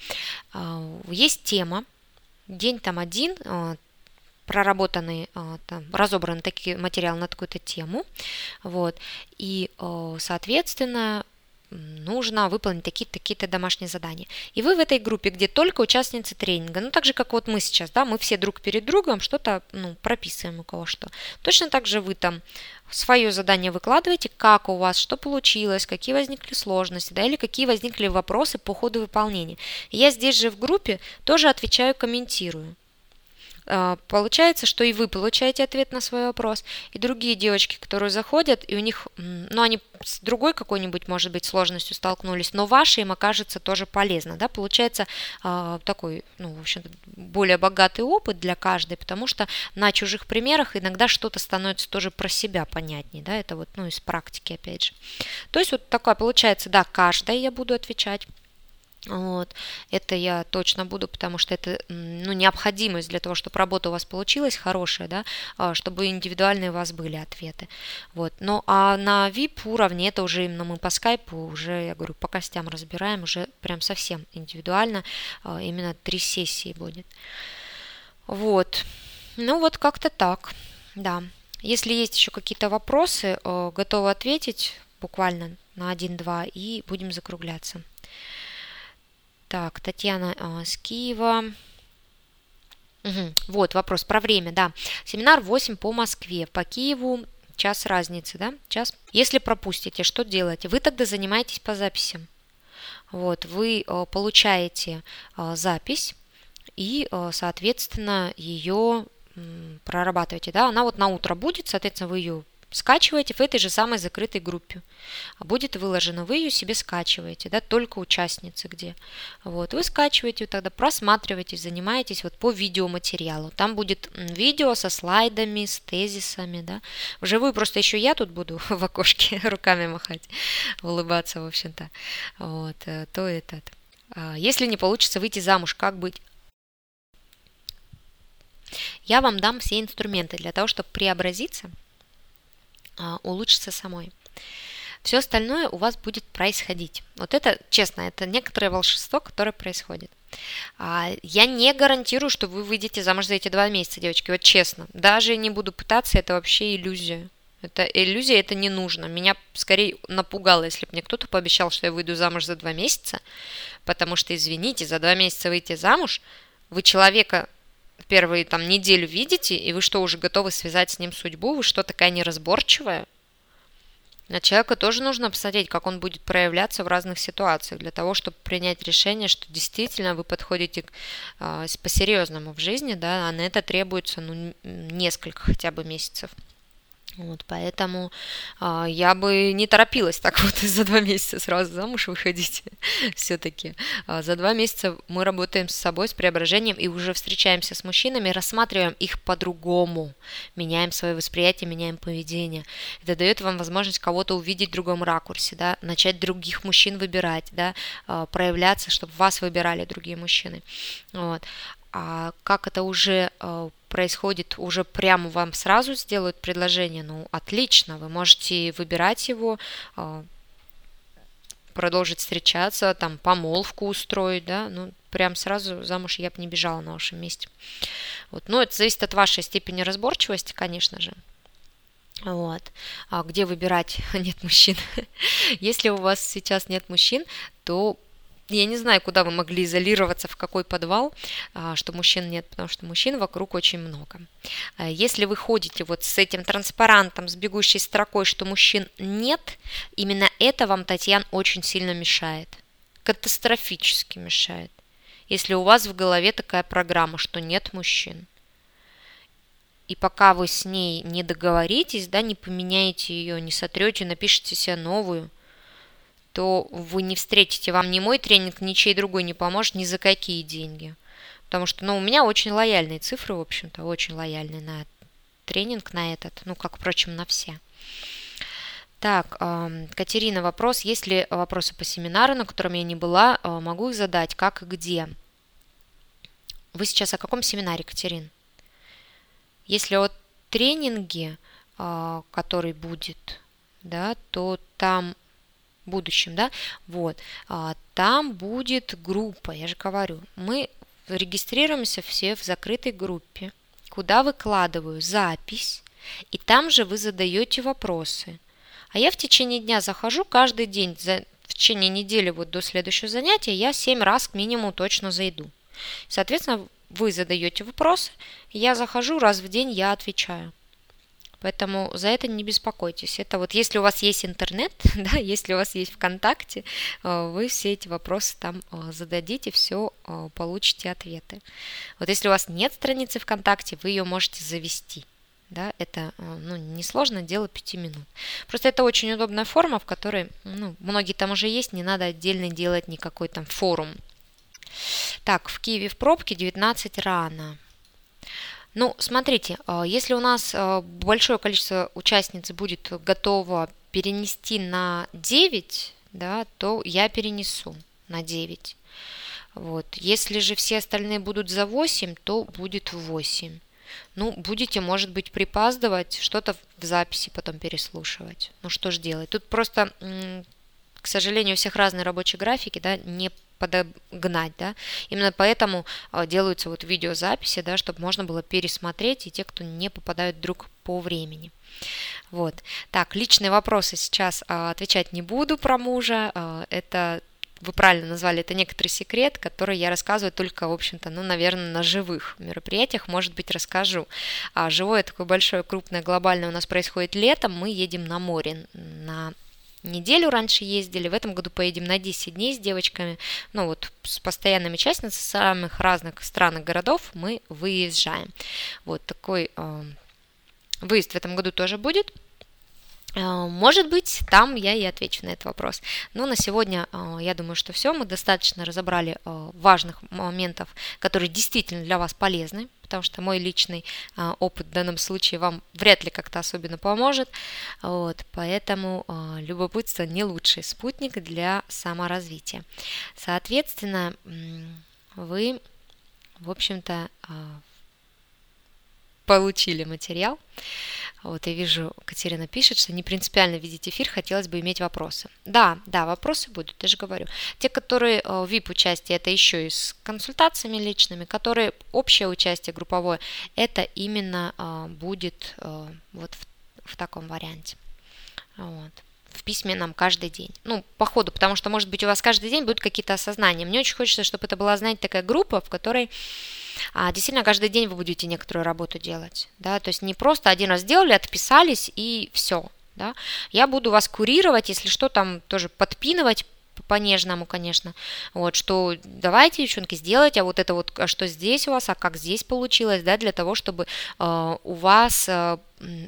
А, есть тема, день там один, а, проработанный, там, разобран такой материал на такую-то тему, вот, и, соответственно, нужно выполнить такие-то такие домашние задания. И вы в этой группе, где только участницы тренинга, ну так же, как вот мы сейчас, да, мы все друг перед другом что-то ну, прописываем у кого что. Точно так же вы там свое задание выкладываете, как у вас, что получилось, какие возникли сложности, да, или какие возникли вопросы по ходу выполнения. Я здесь же в группе тоже отвечаю, комментирую. А, получается, что и вы получаете ответ на свой вопрос, и другие девочки, которые заходят, и у них, ну, они с другой какой-нибудь, может быть, сложностью столкнулись, но ваши им окажется тоже полезно, да, получается э, такой, ну, в общем более богатый опыт для каждой, потому что на чужих примерах иногда что-то становится тоже про себя понятнее, да, это вот, ну, из практики, опять же. То есть вот такая получается, да, каждая я буду отвечать, вот. Это я точно буду, потому что это ну, необходимость для того, чтобы работа у вас получилась хорошая, да, а, чтобы индивидуальные у вас были ответы. Вот. Ну а на VIP уровне это уже именно мы по скайпу, уже, я говорю, по костям разбираем, уже прям совсем индивидуально, а, именно три сессии будет. Вот. Ну вот как-то так, да. Если есть еще какие-то вопросы, э, готовы ответить буквально на один-два и будем закругляться. Так, Татьяна э, с Киева. Угу. Вот вопрос про время, да. Семинар 8 по Москве, по Киеву час разницы, да, час. Если пропустите, что делаете? Вы тогда занимаетесь по записям. Вот, вы э, получаете э, запись и, э, соответственно, ее прорабатываете, да, она вот на утро будет, соответственно, вы ее скачиваете в этой же самой закрытой группе. А будет выложено, вы ее себе скачиваете, да, только участницы где. Вот, вы скачиваете, тогда просматриваете, занимаетесь вот по видеоматериалу. Там будет видео со слайдами, с тезисами, да. Вживую просто еще я тут буду в окошке руками махать, улыбаться, в общем-то. Вот, э, то этот. А если не получится выйти замуж, как быть? Я вам дам все инструменты для того, чтобы преобразиться – улучшиться самой. Все остальное у вас будет происходить. Вот это, честно, это некоторое волшебство, которое происходит. А, я не гарантирую, что вы выйдете замуж за эти два месяца, девочки, вот честно. Даже не буду пытаться, это вообще иллюзия. Это иллюзия, это не нужно. Меня скорее напугало, если бы мне кто-то пообещал, что я выйду замуж за два месяца, потому что, извините, за два месяца выйти замуж, вы человека первые там неделю видите, и вы что, уже готовы связать с ним судьбу? Вы что, такая неразборчивая? На человека тоже нужно посмотреть, как он будет проявляться в разных ситуациях, для того, чтобы принять решение, что действительно вы подходите э, по-серьезному в жизни, да, а на это требуется ну, несколько хотя бы месяцев. Вот, поэтому а, я бы не торопилась так вот за два месяца сразу замуж выходить. Все-таки а, за два месяца мы работаем с собой, с преображением и уже встречаемся с мужчинами, рассматриваем их по-другому, меняем свое восприятие, меняем поведение. Это дает вам возможность кого-то увидеть в другом ракурсе, да, начать других мужчин выбирать, да, а, проявляться, чтобы вас выбирали другие мужчины. Вот. А как это уже а, происходит, уже прямо вам сразу сделают предложение, ну, отлично, вы можете выбирать его, а, продолжить встречаться, там, помолвку устроить, да, ну, прям сразу замуж я бы не бежала на вашем месте. Вот, ну, это зависит от вашей степени разборчивости, конечно же. Вот. А где выбирать нет мужчин? Если у вас сейчас нет мужчин, то я не знаю, куда вы могли изолироваться, в какой подвал, а, что мужчин нет, потому что мужчин вокруг очень много. А, если вы ходите вот с этим транспарантом, с бегущей строкой, что мужчин нет, именно это вам, Татьяна, очень сильно мешает. Катастрофически мешает. Если у вас в голове такая программа, что нет мужчин. И пока вы с ней не договоритесь, да, не поменяете ее, не сотрете, напишите себе новую – то вы не встретите, вам ни мой тренинг, ни чей другой не поможет ни за какие деньги. Потому что, ну, у меня очень лояльные цифры, в общем-то, очень лояльные на тренинг, на этот, ну, как, впрочем, на все. Так, Катерина, вопрос. Есть ли вопросы по семинару, на котором я не была? А, могу их задать, как и где? Вы сейчас о каком семинаре, Катерин? Если о тренинге, а, который будет, да, то там будущем, да, вот, а, там будет группа, я же говорю, мы регистрируемся все в закрытой группе, куда выкладываю запись, и там же вы задаете вопросы. А я в течение дня захожу каждый день, за, в течение недели вот до следующего занятия я 7 раз к минимуму точно зайду. Соответственно, вы задаете вопросы, я захожу раз в день, я отвечаю. Поэтому за это не беспокойтесь. Это вот если у вас есть интернет, да, если у вас есть ВКонтакте, э, вы все эти вопросы там э, зададите, все э, получите ответы. Вот если у вас нет страницы ВКонтакте, вы ее можете завести. Да, это ну, несложно, дело 5 минут. Просто это очень удобная форма, в которой ну, многие там уже есть, не надо отдельно делать никакой там форум. Так, в Киеве в пробке 19 рано. Ну, смотрите, а, если у нас а, большое количество участниц будет готово перенести на 9, да, то я перенесу на 9. Вот. Если же все остальные будут за 8, то будет 8. Ну, будете, может быть, припаздывать, что-то в записи потом переслушивать. Ну, что ж делать? Тут просто, к сожалению, у всех разные рабочие графики, да, не подогнать, да. Именно поэтому а, делаются вот видеозаписи, да, чтобы можно было пересмотреть и те, кто не попадают вдруг по времени. Вот. Так, личные вопросы сейчас а, отвечать не буду про мужа. А, это вы правильно назвали, это некоторый секрет, который я рассказываю только, в общем-то, ну, наверное, на живых мероприятиях, может быть, расскажу. А живое такое большое, крупное, глобальное у нас происходит летом, мы едем на море, на неделю раньше ездили, в этом году поедем на 10 дней с девочками, ну вот с постоянными участницами самых разных стран и городов мы выезжаем. Вот такой э, выезд в этом году тоже будет. Э, может быть, там я и отвечу на этот вопрос. Но на сегодня э, я думаю, что все. Мы достаточно разобрали э, важных моментов, которые действительно для вас полезны, потому что мой личный опыт в данном случае вам вряд ли как-то особенно поможет. Вот, поэтому любопытство не лучший спутник для саморазвития. Соответственно, вы, в общем-то, получили материал. Вот я вижу, Катерина пишет, что не принципиально видеть эфир, хотелось бы иметь вопросы. Да, да, вопросы будут, я же говорю. Те, которые в VIP-участие, это еще и с консультациями личными, которые общее участие групповое, это именно будет вот в, в таком варианте. Вот в письменном каждый день. Ну, по ходу, потому что, может быть, у вас каждый день будут какие-то осознания. Мне очень хочется, чтобы это была, знаете, такая группа, в которой а, действительно каждый день вы будете некоторую работу делать. Да? То есть не просто один раз сделали, отписались и все. Да? Я буду вас курировать, если что, там тоже подпинывать, по-нежному, конечно. Вот, что давайте, девчонки, сделайте, а вот это вот, а что здесь у вас, а как здесь получилось, да, для того, чтобы э, у вас э,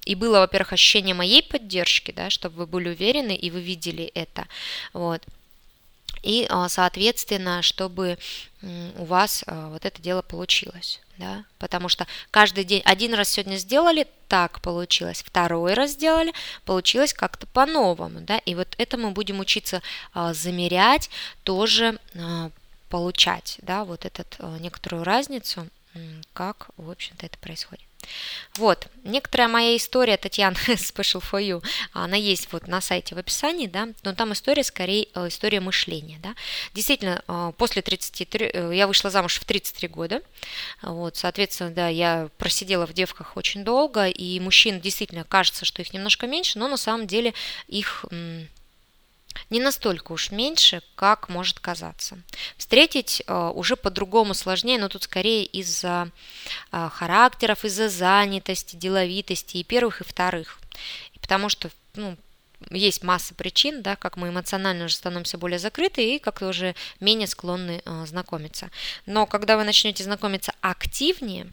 и было, во-первых, ощущение моей поддержки, да, чтобы вы были уверены и вы видели это, вот. И, э, соответственно, чтобы у вас э, вот это дело получилось да, потому что каждый день, один раз сегодня сделали, так получилось, второй раз сделали, получилось как-то по-новому, да, и вот это мы будем учиться а, замерять, тоже а, получать, да, вот эту а, некоторую разницу, как, в общем-то, это происходит. Вот, некоторая моя история, Татьяна, Special for You, она есть вот на сайте в описании, да, но там история скорее э, история мышления, да. Действительно, э, после 33, э, я вышла замуж в 33 года, вот, соответственно, да, я просидела в девках очень долго, и мужчин действительно кажется, что их немножко меньше, но на самом деле их не настолько уж меньше, как может казаться. Встретить э, уже по-другому сложнее, но тут скорее из-за э, характеров, из-за занятости, деловитости и первых, и вторых. Потому что ну, есть масса причин, да, как мы эмоционально уже становимся более закрыты и как-то уже менее склонны э, знакомиться. Но когда вы начнете знакомиться активнее,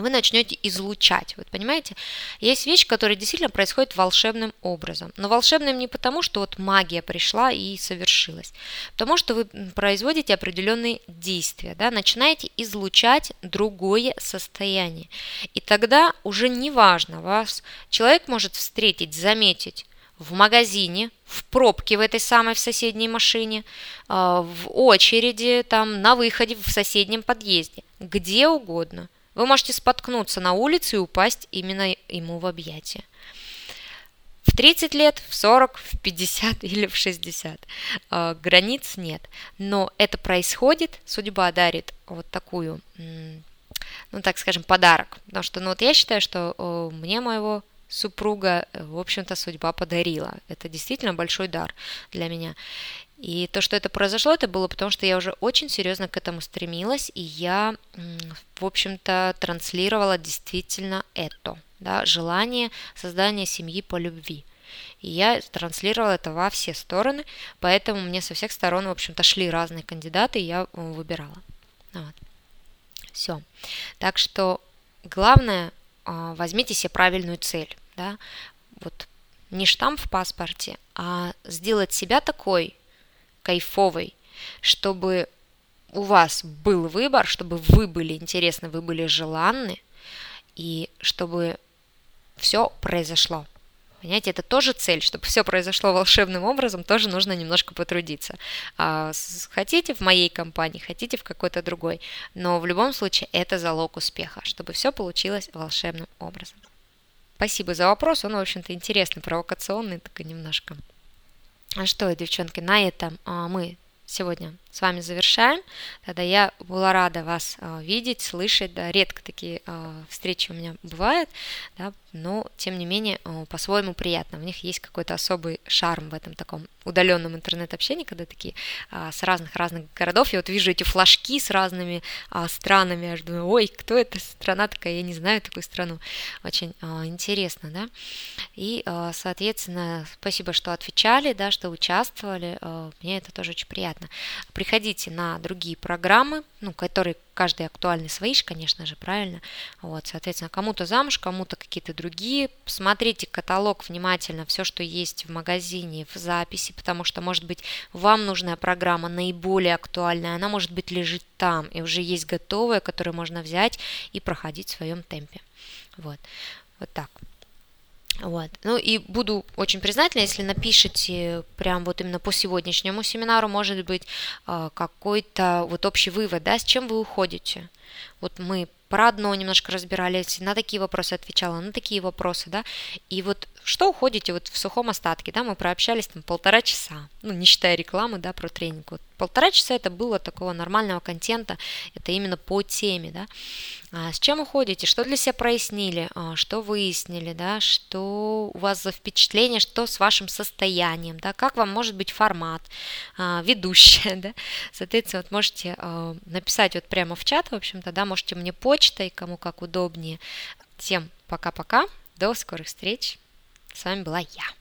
вы начнете излучать. Вот понимаете, есть вещь, которая действительно происходит волшебным образом. Но волшебным не потому, что вот магия пришла и совершилась, потому что вы производите определенные действия, да, начинаете излучать другое состояние. И тогда уже не важно, вас человек может встретить, заметить в магазине, в пробке в этой самой в соседней машине, а, в очереди, там, на выходе в соседнем подъезде, где угодно – вы можете споткнуться на улице и упасть именно ему в объятия. В 30 лет, в 40, в 50 или в 60. А, границ нет. Но это происходит, судьба дарит вот такую, ну так скажем, подарок. Потому что ну, вот я считаю, что мне моего супруга, в общем-то, судьба подарила. Это действительно большой дар для меня. И то, что это произошло, это было потому, что я уже очень серьезно к этому стремилась, и я, в общем-то, транслировала действительно это, да, желание создания семьи по любви. И я транслировала это во все стороны, поэтому мне со всех сторон, в общем-то, шли разные кандидаты, и я выбирала. Вот. Все. Так что главное, а, возьмите себе правильную цель, да, вот не штамп в паспорте, а сделать себя такой, кайфовой, чтобы у вас был выбор, чтобы вы были интересны, вы были желанны, и чтобы все произошло. Понимаете, это тоже цель, чтобы все произошло волшебным образом, тоже нужно немножко потрудиться. А, хотите в моей компании, хотите в какой-то другой, но в любом случае это залог успеха, чтобы все получилось волшебным образом. Спасибо за вопрос, он, в общем-то, интересный, провокационный такой немножко. А что, девчонки, на этом а, мы сегодня с вами завершаем. Тогда я была рада вас а, видеть, слышать. Да, редко такие встречи у меня бывают, да, но тем не менее по-своему приятно. В них есть какой-то особый шарм в этом таком удаленном интернет-общении, когда такие с разных-разных городов. Я вот вижу эти флажки с разными странами, я думаю, ой, кто эта страна такая, я не знаю такую страну. Очень интересно, да. И, соответственно, спасибо, что отвечали, да, что участвовали. Мне это тоже очень приятно приходите на другие программы, ну, которые каждый актуальны свои, конечно же, правильно. Вот, соответственно, кому-то замуж, кому-то какие-то другие. Смотрите каталог внимательно, все, что есть в магазине, в записи, потому что, может быть, вам нужная программа наиболее актуальная, она, может быть, лежит там, и уже есть готовая, которую можно взять и проходить в своем темпе. Вот, вот так. Вот. Ну и буду очень признательна, если напишите прям вот именно по сегодняшнему семинару, может быть, а, какой-то вот общий вывод, да, с чем вы уходите. Вот мы про одно немножко разбирались, на такие вопросы отвечала, на такие вопросы, да, и вот что уходите вот в сухом остатке, да, мы прообщались там полтора часа, ну, не считая рекламы, да, про тренинг, вот полтора часа это было такого нормального контента, это именно по теме, да, а с чем уходите, что для себя прояснили, а, что выяснили, да, что у вас за впечатление, что с вашим состоянием, да, как вам может быть формат, а, ведущая, да, соответственно, вот можете а, написать вот прямо в чат, в общем-то, да, можете мне почтой, кому как удобнее. Всем пока-пока, до скорых встреч, с вами была я.